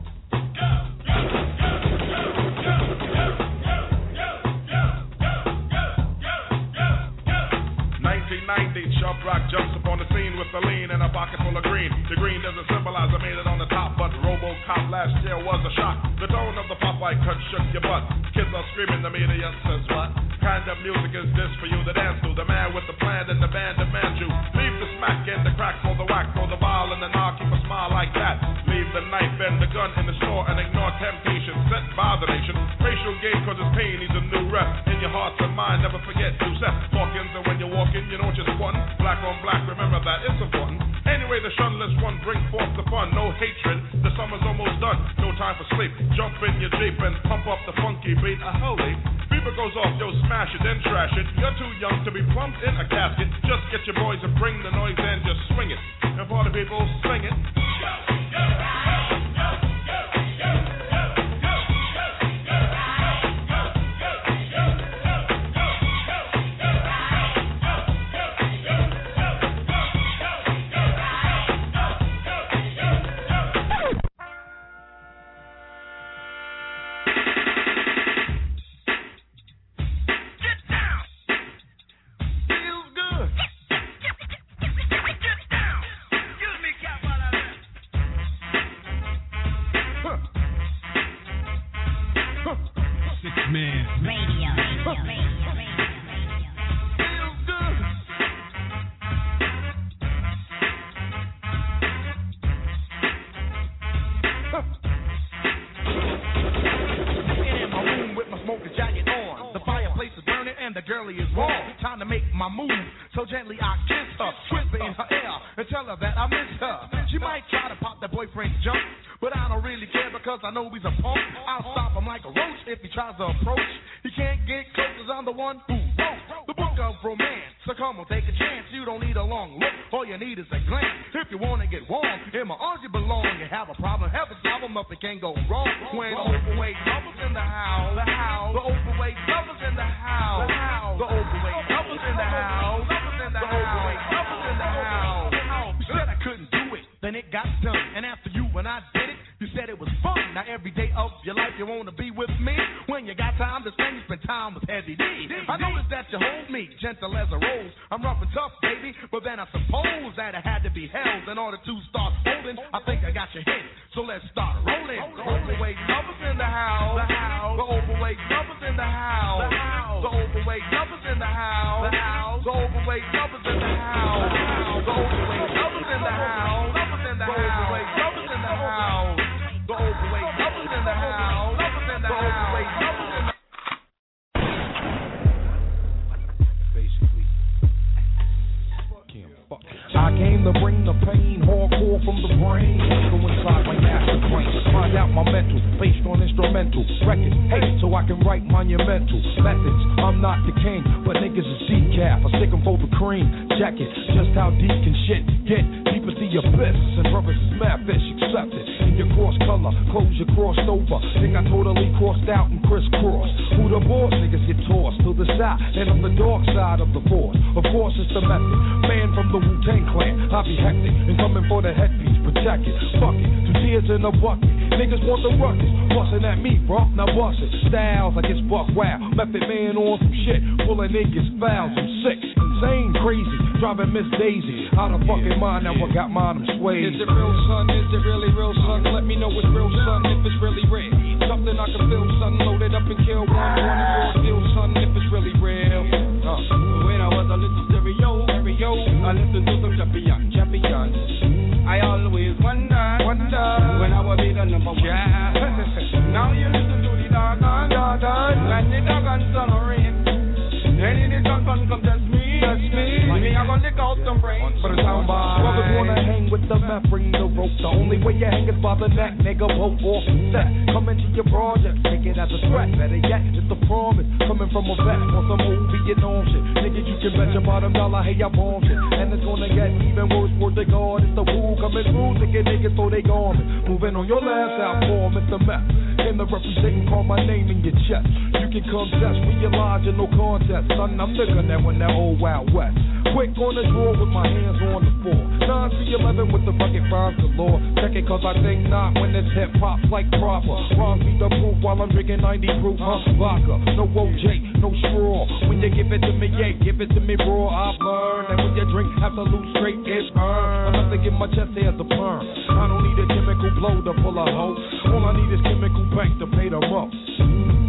1990, Sharp Rock jumps upon the scene with a lean and a pocket full of green. The green doesn't symbolize I made it on the top, but Robocop last year was a shock. The tone of the Popeye cut shook your butt. Kids are screaming, the media says what? Kind of music is this for you to dance to? The man with the plan and the band demands you. Leave the smack and the crack for the whack, for the ball and the knock, keep a smile like that. Leave the knife and the gun in the store and ignore temptation set by the nation. Racial game cause it's pain needs a new rep. In your hearts and mind, never forget to set walk-ins and when you're walking, you know just one. Black on black, remember that it's important. Anyway, the shunless one bring forth the fun. No hatred, the summer's almost done. No time for sleep. Jump in your Jeep and pump up the funky beat. A holy. Beaver goes off, yo, smash it, then trash it. You're too young to be plumped in a casket. Just get your boys and bring the noise and just swing it. And for the people, sing it. Six to make my move. So gently I kiss her, whisper in her ear, and tell her that I miss her. She might try to pop that boyfriend's jump, but I don't really care because I know he's a punk. I'll stop him like a roach if he tries to approach. He can't get close cause I'm the one who wrote book of romance. So come on, take a chance. You don't need a long look, all you need is a glance. If you wanna get warm, in my arms you belong. You have a problem, have a problem up, it can't go wrong. When overweight lovers in the house, the house, the overweight lovers in the house, the house, the overweight lovers in the house, the overweight lovers in the house. Said I couldn't do it, then it got done. And after you when I did it, said it was fun. Now every day of your life you wanna be with me. When you got time to spend, you spend time with Heavy D. I noticed that you hold me gentle as a rose. I'm rough and tough, baby, but then I suppose that I had to be held in order to start holding. I think I got your hit, so let's start rolling. The overweight lovers in the house, the house. The overweight lovers in the house, the house. The overweight lovers in the house, the house. The overweight lovers in the house, came to bring the pain, hardcore from the brain. Go inside my master brain, find out my mental, based on instrumental records. Hey, so I can write monumental methods. I'm not the king, but niggas is decaf. I stick stick 'em for the cream. Check it, just how deep can shit get? Deep as the abyss, and brothers is mad fish, accept it. In your cross color, clothes you crossed over. Think I totally crossed out and crisscrossed. Who the boss? Niggas get tossed to the side, and on the dark side of the force. Of course, it's the method. Man from the Wu Tang clan, I be hectic and coming for the headpiece. Protect it, fuck it, two tears in a bucket. Niggas want the ruckus, bustin' at me, bro. Now bust it. Styles like it's buck wow. Method man on some shit, pulling niggas fouls. I'm sick, insane, crazy, driving Miss Daisy out of fucking mind. Now I got mine, I'm swayed. Is it real, son? Is it really real, son? Let me know it's real, son, if it's really real. Something I can feel, son. Load it up and kill one, one and raw deal, son, if it's really real. Uh, when I was a little stereo, stereo, I listened to some champion, champions. I always wonder, wonder when I will be the number one. now you listen to the doggone, and the doggone son of rain. And in the doggone come test me, test me. Me, I gonna lick out some brains. For the sound by. Brothers wanna hang with the meth, bring the rope. The only way you hang is by the neck, nigga. Vote off set. Come into your project, take it as a threat. Better yet, it's a promise. Coming from a vet on some old Vietnam shit. Nigga, you can bet your bottom dollar, hey, I bomb shit. And it's gonna get even worse for the guard. It's the who coming through, taking niggas so they gone. Moving on your last outform, it's the meth. In the representing, call my name in your chest. You can come test, realize you're no contest. Son, I'm the gun that when that old Wild West. Quick the draw with my hands on the floor. 9 to 11 with the rugged rhymes galore. Check it cause I think not when it's hip hop like proper. Rhymes be the proof while I'm drinking 90 proof, huh? Vodka, no OJ, no straw. When you give it to me, yeah, give it to me raw. I've learned that when you drink Absolut straight, it's earned. Enough to get my chest hair to burn. I don't need a chemical blow to pull a hoe. All I need is chemical bank to pay the most.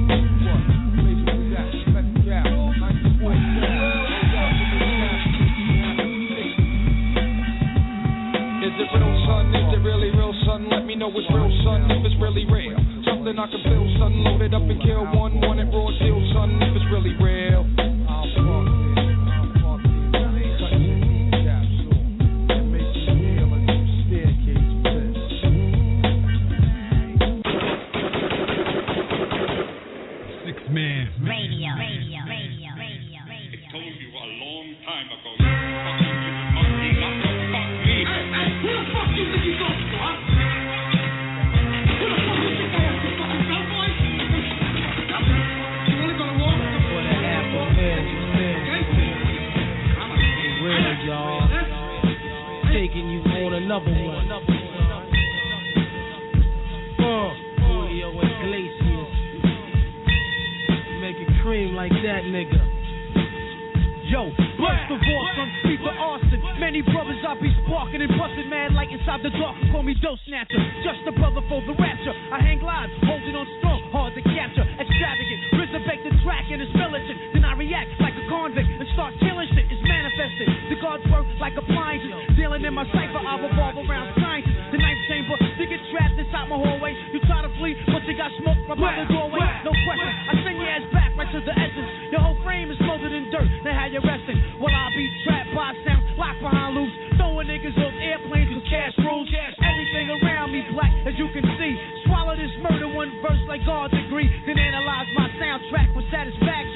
Is it real, son? Is it really real, son? Let me know it's real, son, if it's really real. Something I can feel, son. Load it up and kill one, one and raw deal, son, if it's really real. Another one. Uh, Julio Iglesias. Make it cream like that, nigga. Yo, bless the voice from Peter Austin. Many brothers I be sparking and busting mad light inside the dark. Call me Doe Snatcher, just a brother for the rapture. I hang live, holding on strong, hard to capture. Extravagant, resurrect the track and it's militant. Then I react like a convict and start killing shit. It's manifested. Gods work like appliances. Dealing in my cipher, I revolve around sciences. The ninth chamber, you get trapped inside my hallway. You try to flee, but you got smoke from by the doorway. No question. I send your ass back right to the essence. Your whole frame is molded in dirt. Now how you resting? Well, I be trapped by sounds locked behind loops. Throwing niggas off airplanes with cash rules. Everything around me black, as you can see. Swallow this murder one verse like God's degree. Then analyze my soundtrack with satisfaction.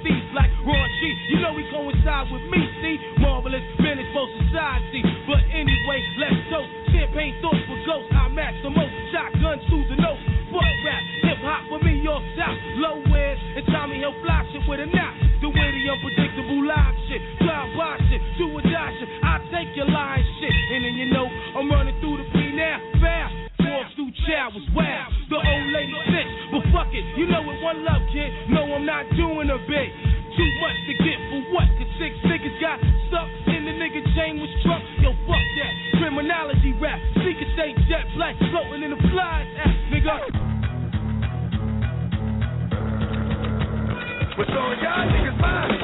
Steez like raw sheet. You know we coincide with me, see? Marvelous finish for society. But anyway, let's go. Champagne thoughts for ghosts. I match the most shotguns to the nose. Fuck rap, hip hop with me, your south. Low wears and Tommy Hill fly shit with a nap. The witty, unpredictable live shit. Drive by shit, do or die shit. I take your lying shit. And then you know I'm running through the P now. Fast. Walks through chow was wild. It, you know it one love, kid. No, I'm not doing a bit. Too much to get for what? Cause six niggas got stuck in the nigga chain was struck. Yo, fuck that. Criminology rap. Secret state jet black floating in the flies. Ass nigga. What's on y'all niggas' mind?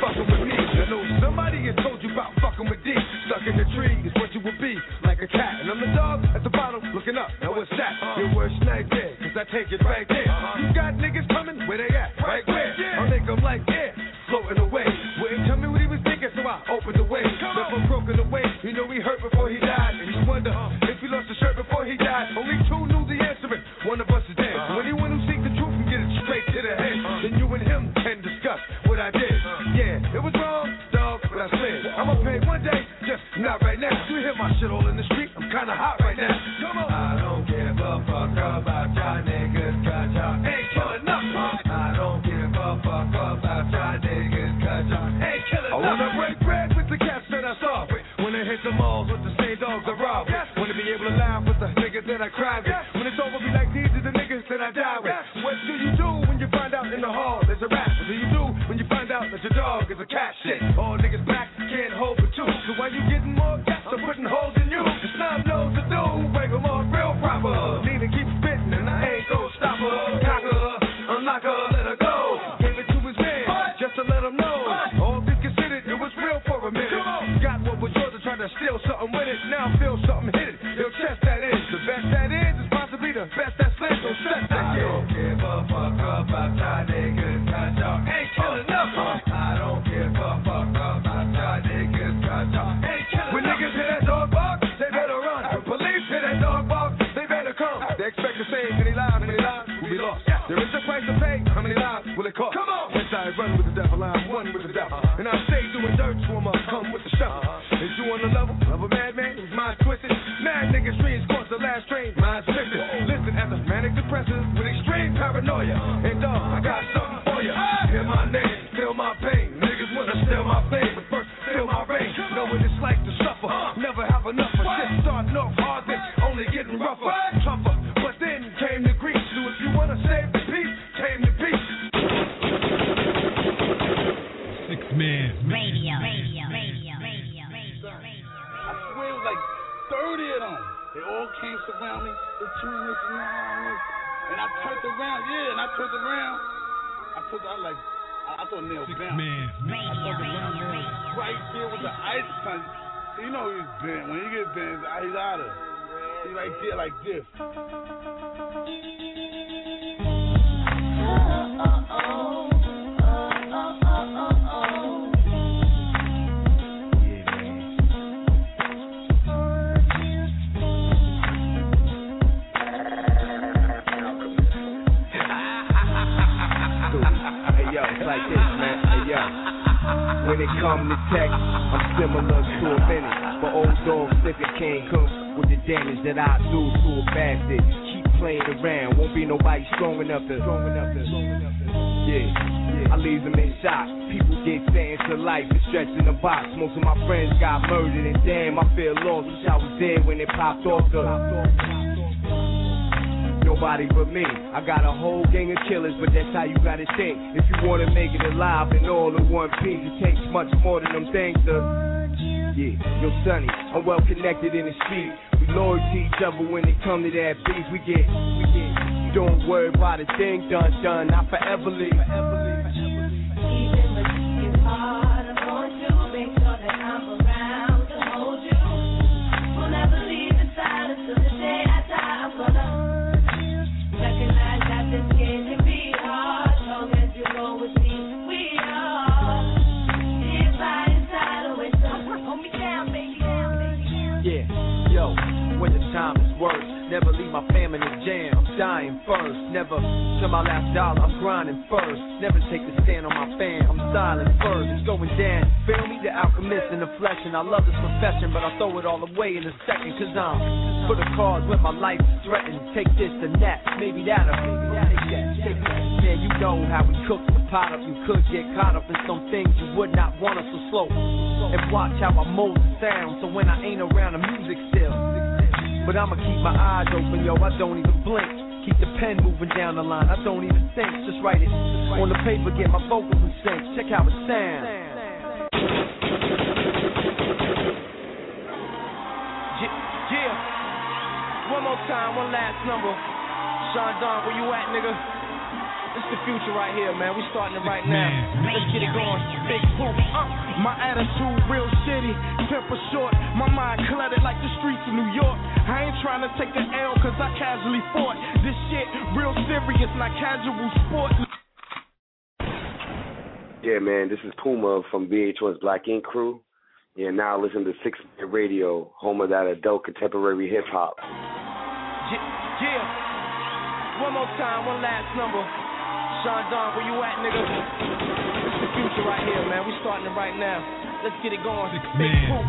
Fucking with me. I know somebody has told you about fucking with D. Stuck in the tree is what you will be, like a cat. And I'm the dog at the bottom, looking up. Now what's that? Your worst nightmare, I take it right there. Uh-huh. You got niggas coming, where they at? Right where? I'll make them like air, floating away. Wouldn't tell me what he was thinking, so I opened the way. Left him broken away. You know he hurt before he died. And you wonder uh-huh. if he lost a shirt before he died. Only two knew the answer, and one of us is dead. So anyone who seeks the truth can get it straight to the head. Uh-huh. Then you and him can discuss what I did. Yeah, it was wrong, dog, but I slid. I'ma pay one day, just not right now. You hear my shit all in the street? I'm kinda hot about y'all niggas, cause y'all ain't killing nothing. I don't give a fuck about y'all niggas, cause y'all ain't killing nothing. I wanna break bread with the cats that I saw with. Wanna hit the malls with the same dogs I rob with. Wanna be able to laugh with the niggas that I cry with. When it's over, be like these are the niggas that I die with. What do you do when you find out in the hall there's a rat? What do you do when you find out that your dog is a cat? Shit, all niggas in the jam. I'm dying first, never till my last dollar. I'm grinding first, never take a stand on my fam. I'm styling first, it's going down. Feel me, the alchemist in the flesh, and I love this profession, but I throw it all away in a second, cause I'm for the cause when my life is threatened. Take this and that, maybe that'll take that, take that. Man, you know how we cook the pot up. You could get caught up in some things you would not want us to slow. And watch how I mold the sound, so when I ain't around, the music still. But I'ma keep my eyes open, yo, I don't even blink. Keep the pen moving down the line, I don't even think. Just write it on the paper, get my vocals in sync. Check how it sounds. Yeah. One more time, one last number. Sean Don, where you at, nigga? It's the future right here, man. We starting it right now. Let's get it going. Big poop. Uh. My attitude real shitty, temper short. My mind cluttered like the streets of New York. I ain't trying to take an L cause I casually fought. This shit real serious, not casual sport. Yeah, man, this is Puma from VH1's Black Ink Crew. Yeah, now listen to Sixth Man Radio, home of that adult contemporary hip hop. Yeah, yeah. One more time, one last number. Sean Don, where you at, nigga? It's the future right here, man. We starting it right now. Let's get it going. Big. Uh,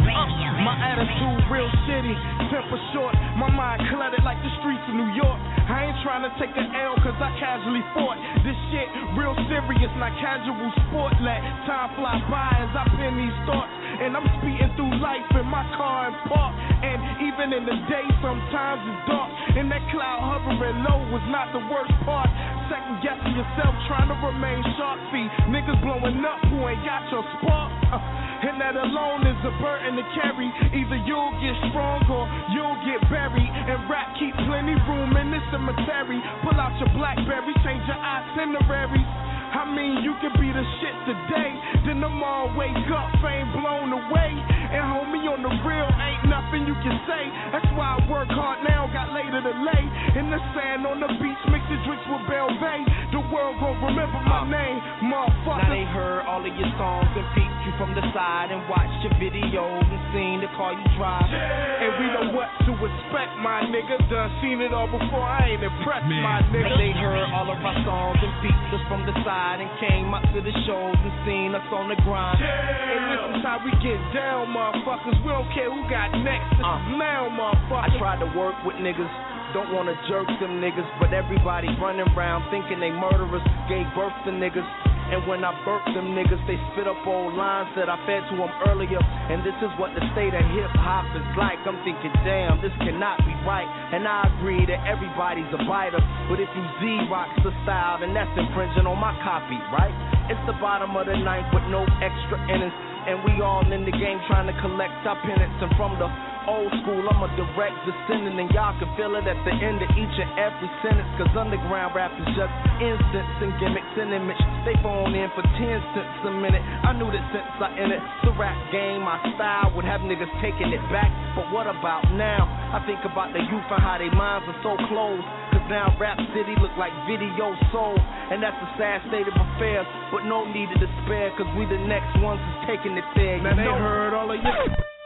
my attitude real shitty, temper short. My mind cluttered like the streets of New York. I ain't trying to take an L cause I casually fought. This shit real serious, not casual sport. Let time fly by as I pen these thoughts. And I'm speeding through life in my car and park. And even in the day, sometimes it's dark. And that cloud hovering low was not the worst part. Second guessing yourself, trying to remain sharp. See, niggas blowing up who ain't got your spark. Uh, and that alone is a burden to carry. Either you'll get strong or you'll get buried. And rap keep plenty room in this cemetery. Pull out your Blackberry, change your itinerary. I mean, you could be the shit today, then tomorrow wake up, fame blown away. And homie, on the real, ain't nothing you can say. That's why I work hard now, got later to lay. In the sand on the beach, mixing drinks with Bell Bay. The world gon' remember my uh, name, motherfucker. Now they heard all of your songs and peeped you from the side and watched your videos and seen the car you drive. And we know what to expect, my nigga. Done seen it all before, I ain't impressed, my nigga. Now they heard all of our songs and peeped us from the side and came up to the shows and seen us on the grind. And this is how we get down, motherfuckers. We don't care who got next. This Uh. now, motherfuckers. I tried to work with niggas, don't wanna jerk them niggas, but everybody running around thinking they murderers, gave birth to niggas. And when I birthed them niggas, they spit up old lines that I fed to them earlier. And this is what the state of hip hop is like. I'm thinking, damn, this cannot be right. And I agree that everybody's a biter. But if you Xerox the style, then that's infringing on my copy, right? It's the bottom of the ninth with no extra innings. And we all in the game trying to collect our penance. And from the old school, I'm a direct descendant. And y'all can feel it at the end of each and every sentence. Cause underground rap is just instance and gimmicks and image. They phone in for 10 cents a minute. I knew that since I entered the rap game, my style would have niggas taking it back. But what about now? I think about the youth and how their minds are so closed. Cause now Rap City look like video soul. And that's a sad state of affairs. But no need to despair. Cause we the next ones is taking it there. Now you they know? heard all of you.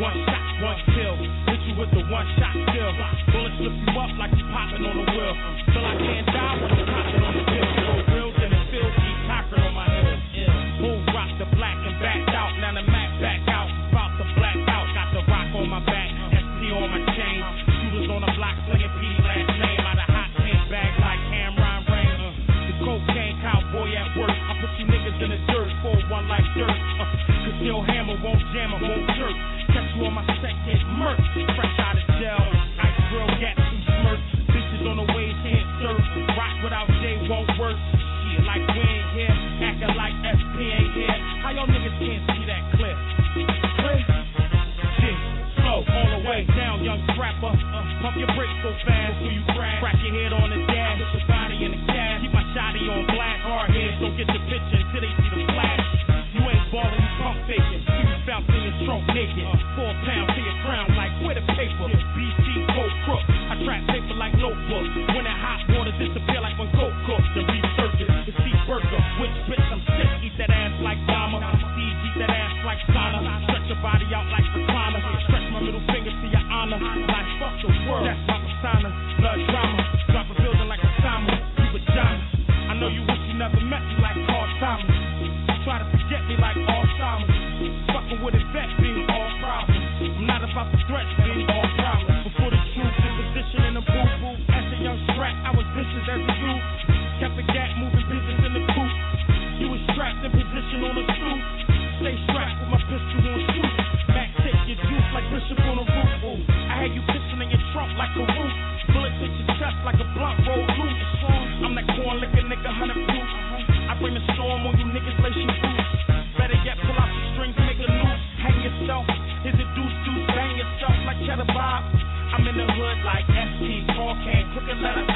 One shot, one kill. Hit you with the one shot kill. Bullets flip you up like you popping on a wheel. Till I can't die when I'm popping on the bill. So real, then it still keep talking on my head. Who rocked the black and backed out? Now the Mac back out. About to black out. Got the rock on my back. SP on my chain. Shooters on the block slinging PD last name. Out of hot pink bags like Cameron Rain. Uh, the cocaine cowboy at work. I put you niggas in the dirt for one like dirt. Uh, Cause your hammer won't jam, it won't jerk. On my set his merch. Fresh out of jail, ice girl gaps and smirks. Bitches on the way, can't surf. Rock without Jay won't work. Shit, like we ain't here, acting like SP ain't here. How y'all niggas can't see that clip? Slow, all the way down, young scrapper. Uh, pump your brakes so fast, so you crash. Crack your head on the dash, put your body in the cab. Keep my shotty on black, hard heads. Don't get your picture until they see the flash. You ain't ballin', you pump faking. You fountain and trunk, naked. Uh, notebook. When that hot water disappear like when coke cooks. Research it. The sea burger. Which bitch I'm sick. Eat that ass like Dama. Steve eat that ass like sauna. Stretch your body out like recliner. Stretch my middle finger to your honor. Like fuck the world. That's my persona. Blood drama. Drop a building like a Osama. You a Johnny. I know you wish you never met me like Paul Thomas. Try to forget me like Alzheimer's. Fucking with a vet being all problems. I'm not about the threats being all letter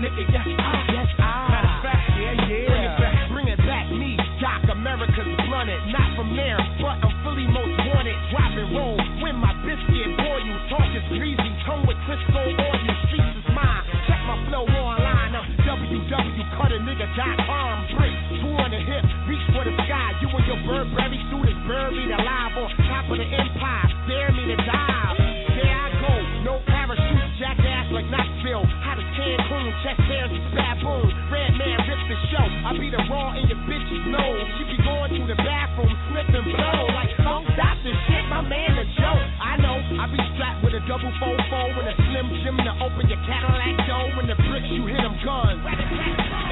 nigga, yes, I, yes, I. Matter of fact, yeah, yeah. Bring it back, bring it back, me, Doc, America's blunted. Not from there, but I'm fully most wanted. Drop and roll, when my biscuit boy, you talk is greasy. Come with Crisco oil, you streets is mine. Check my flow online, uh, www.cuttanigga.com. Break, two on the hip, reach for the sky. You and your Burberry is buried alive on top of the empire. Chest hairs is baboon. Redman rips the show. I be the raw in your bitch's nose. She be going to the bathroom, sniffing blow. Like, don't stop this shit, my man a joke. I know, I be strapped with a double four four and a slim Jim to open your Cadillac door. When the bricks you hit them guns.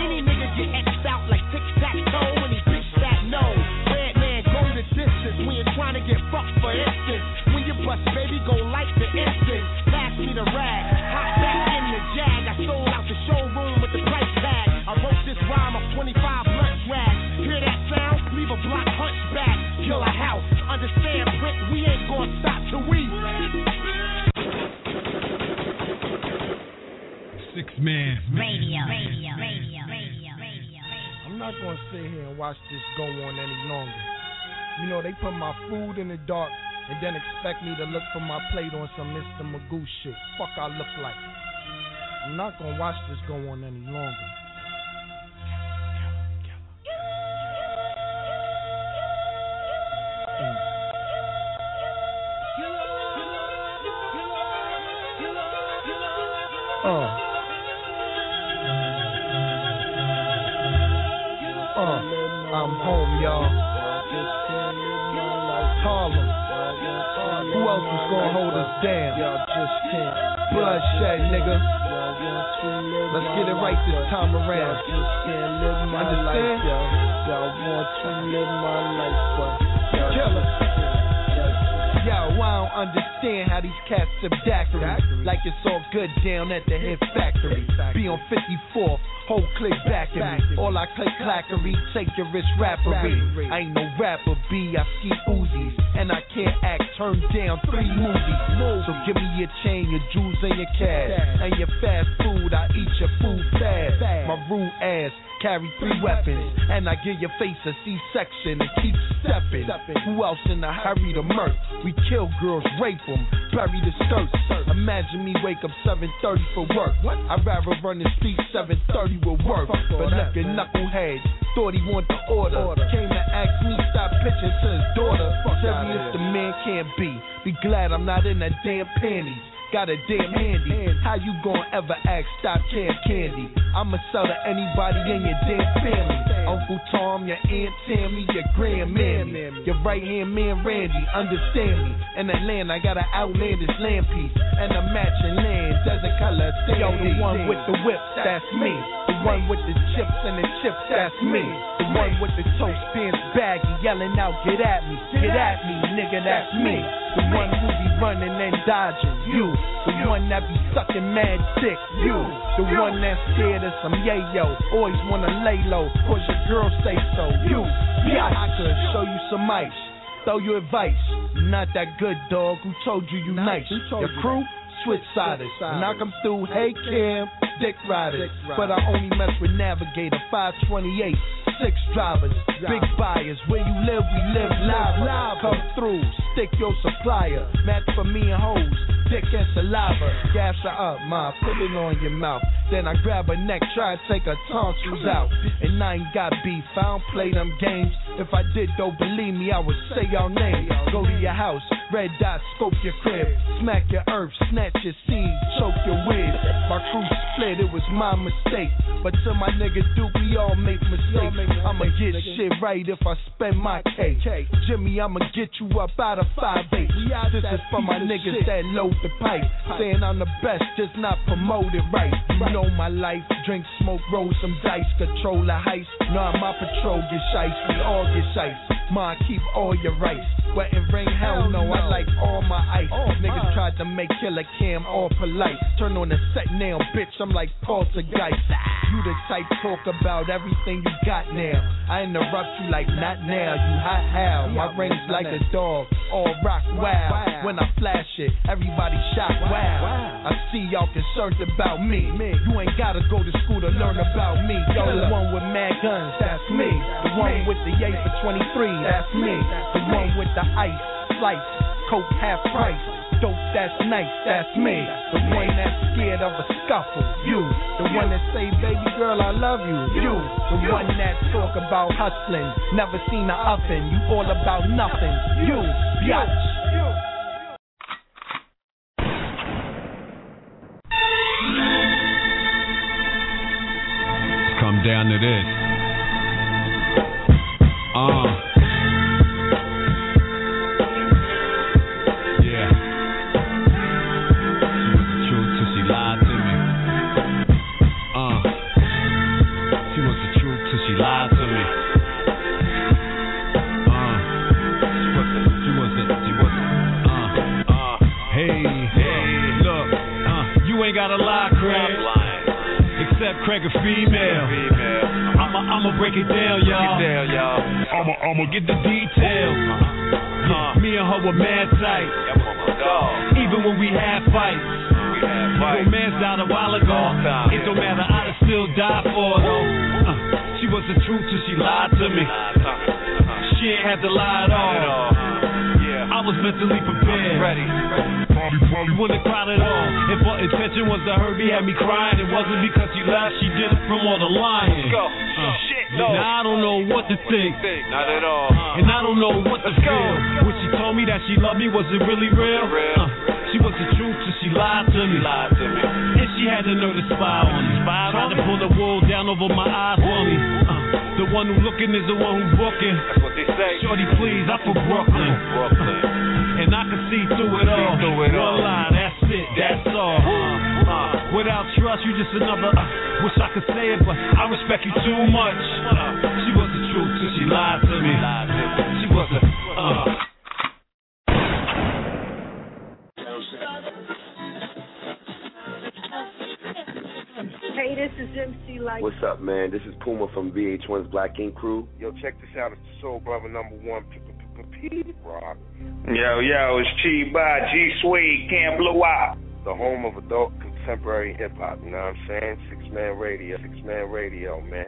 Any nigga get X'd out like tic tac toe when he bitch that no. Redman go the distance when you're trying to get fucked for instance. When you bust, baby, go like the Six man. Radio, radio, radio, radio, radio. I'm not gonna sit here and watch this go on any longer. You know, they put my food in the dark and then expect me to look for my plate on some Mr. Magoo shit. Fuck I look like. I'm not gonna watch this go on any longer. Mm. I'm home, y'all. Harlem. Who else is gonna hold us down? Bloodshed, nigga. Let's get it right this time around. Understand? Killer. Yo, I don't understand how these cats daiquiris like it's all good down at the hit factory. Be on 54, whole click back at me. All I click clackery, take your rich rappery. I ain't no rapper, B, I ski Uzis. And I can't act, turn down three movies. So give me your chain, your jewels, and your cash. And your fast food, I eat your food fast. My rude ass. Carry three weapons, and I give your face a C-section and keep stepping. Who else in a hurry to murk? We kill girls, rape them, bury the skirts. Imagine me wake up 7:30 for work. I'd rather run the street 7:30 with work. But at knucklehead, thought he want the order. Came to ask me stop pitching to his daughter. Serious the man can't be. Be glad I'm not in that damn panties. Got a damn handy. How you gonna ever ask stop can candy? I'ma sell to anybody in your damn family. Uncle Tom, your Aunt Tammy, your grandmammy, your right hand man Randy. Understand me? In Atlanta, I got an outlandish land piece and a matching land, desert color. Yo, the one with the whip, that's me. The one with the chips and the chips, that's me. The one with the toast pants baggy, yelling out, get at me, get at me, nigga, that's me. The one who be running and dodging, you. The one that be sucking mad dick, you. The one that's scared of some yayo, always wanna lay low, cause your girl say so, you. Yeah, I could show you some ice. throw you advice. Not that good, dog. Who told you you nice? told Your you crew, switch siders. When I come through, hey Cam, dick riders. But I only mess with Navigator 528. Six drivers, big buyers. Where you live, we live live. Live. Come through, stick your supplier. Match for me and hoes, dick and saliva. Gas her up, ma, put it on your mouth. Then I grab her neck, try and take her tonsils out. And I ain't got beef, I don't play them games. If I did, though, believe me, I would say y'all name. Go to your house, red dot, scope your crib, smack your earth, snatch your seed, choke your wig. My crew split, it was my mistake. But to my nigga Duke, we all make mistakes. I'ma get shit right if I spend my cake. Jimmy, I'ma get you up out of 5'8. This is for my niggas that load the pipe. Saying I'm the best, just not promoted right. You know my life, drink, smoke, roll some dice, control the heist. Nah, my patrol get shice, we all get shice. Ma, keep all your rights. Wet and rain, hell no, I like all my ice. Niggas tried to make Killer Cam all polite. Turn on the set now, bitch, I'm like poltergeist. You the type talk about everything you got now. I interrupt you like not now, you hot how. My ring's like a dog, all rock wow. When I flash it, everybody shock wow. I see y'all concerned about me. You ain't gotta go to school to learn about me. Yo, the one with mad guns, that's me. The one with the A for 23, that's me. The one with the ice, slice, coke half price. Dope, that's nice, that's me. The one that's scared of a scuffle, you. The one that say, baby girl, I love you, you. The one that talk about hustling, never seen a oven. You all about nothing, you, biatch. Come down to this. Get the details. Yeah, me and her were mad tight. Even when we had fights. Romance died a while ago. It don't matter, I'd still die for her though. Uh, she was the truth till she lied to me. She ain't had to lie at all. I was mentally prepared. Ready. Probably, probably wouldn't cried at all. If her intention was to hurt me, had me crying, it wasn't because she left. She did it from all the lying. Go. Uh, no. Now I don't know what to think. Not at all. And I don't know what to feel. When she told me that she loved me, was it really real? Uh, she was the truth till she lied to me. Lied to me. And she had the nerve to spy on me. Tried to pull the wool down over my eyes for me. Uh, the one who looking is the one who booking. That's what they say. Shorty, please, I'm from Brooklyn. Brooklyn. And I can see through it all. through it One all. line, without trust, you just another. Uh, wish I could say it, but I respect you too much. Uh, she was the truth till she lied to me. She was a. Uh, Hey, this is MC Lyte. What's up, man? This is Puma from VH1's Black Ink Crew. Yo, check this out. It's the Soul Brother number one, Pete Rock. Yo, yo, it's Chi by G Suede, can't blow out. The home of adult contemporary hip hop, you know what I'm saying? Sixth Man Radio, Sixth Man Radio, man.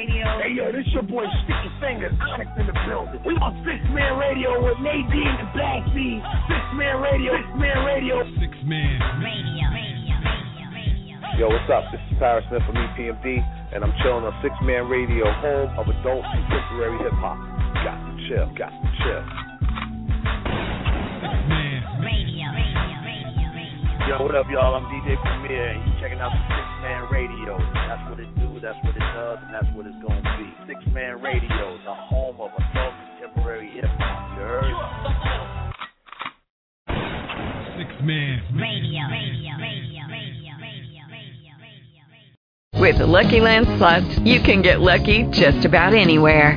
Radio. Radio. Hey yo, this your boy Sticky Fingers, Onyx in the building. We on Sixth Man Radio with Nadine and Bad Seed. Sixth Man Radio, Sixth Man Radio. Six man. Radio. Yo, what's up? This is Parrish Smith from EPMD, and I'm chilling on Sixth Man Radio, home of adult contemporary hip hop. Got to chill, got to chill. Radio, radio, radio, radio. Yo, what up, y'all? I'm DJ Premier, and you checking out Sixth Man Radio. That's what it do, that's what it does, and that's what it's gonna be. Sixth Man Radio, the home of adult contemporary hip hop. You heard? Six Man. Radio. Radio. Radio. Radio. Radio. Radio. With the Lucky Land Slots, you can get lucky just about anywhere.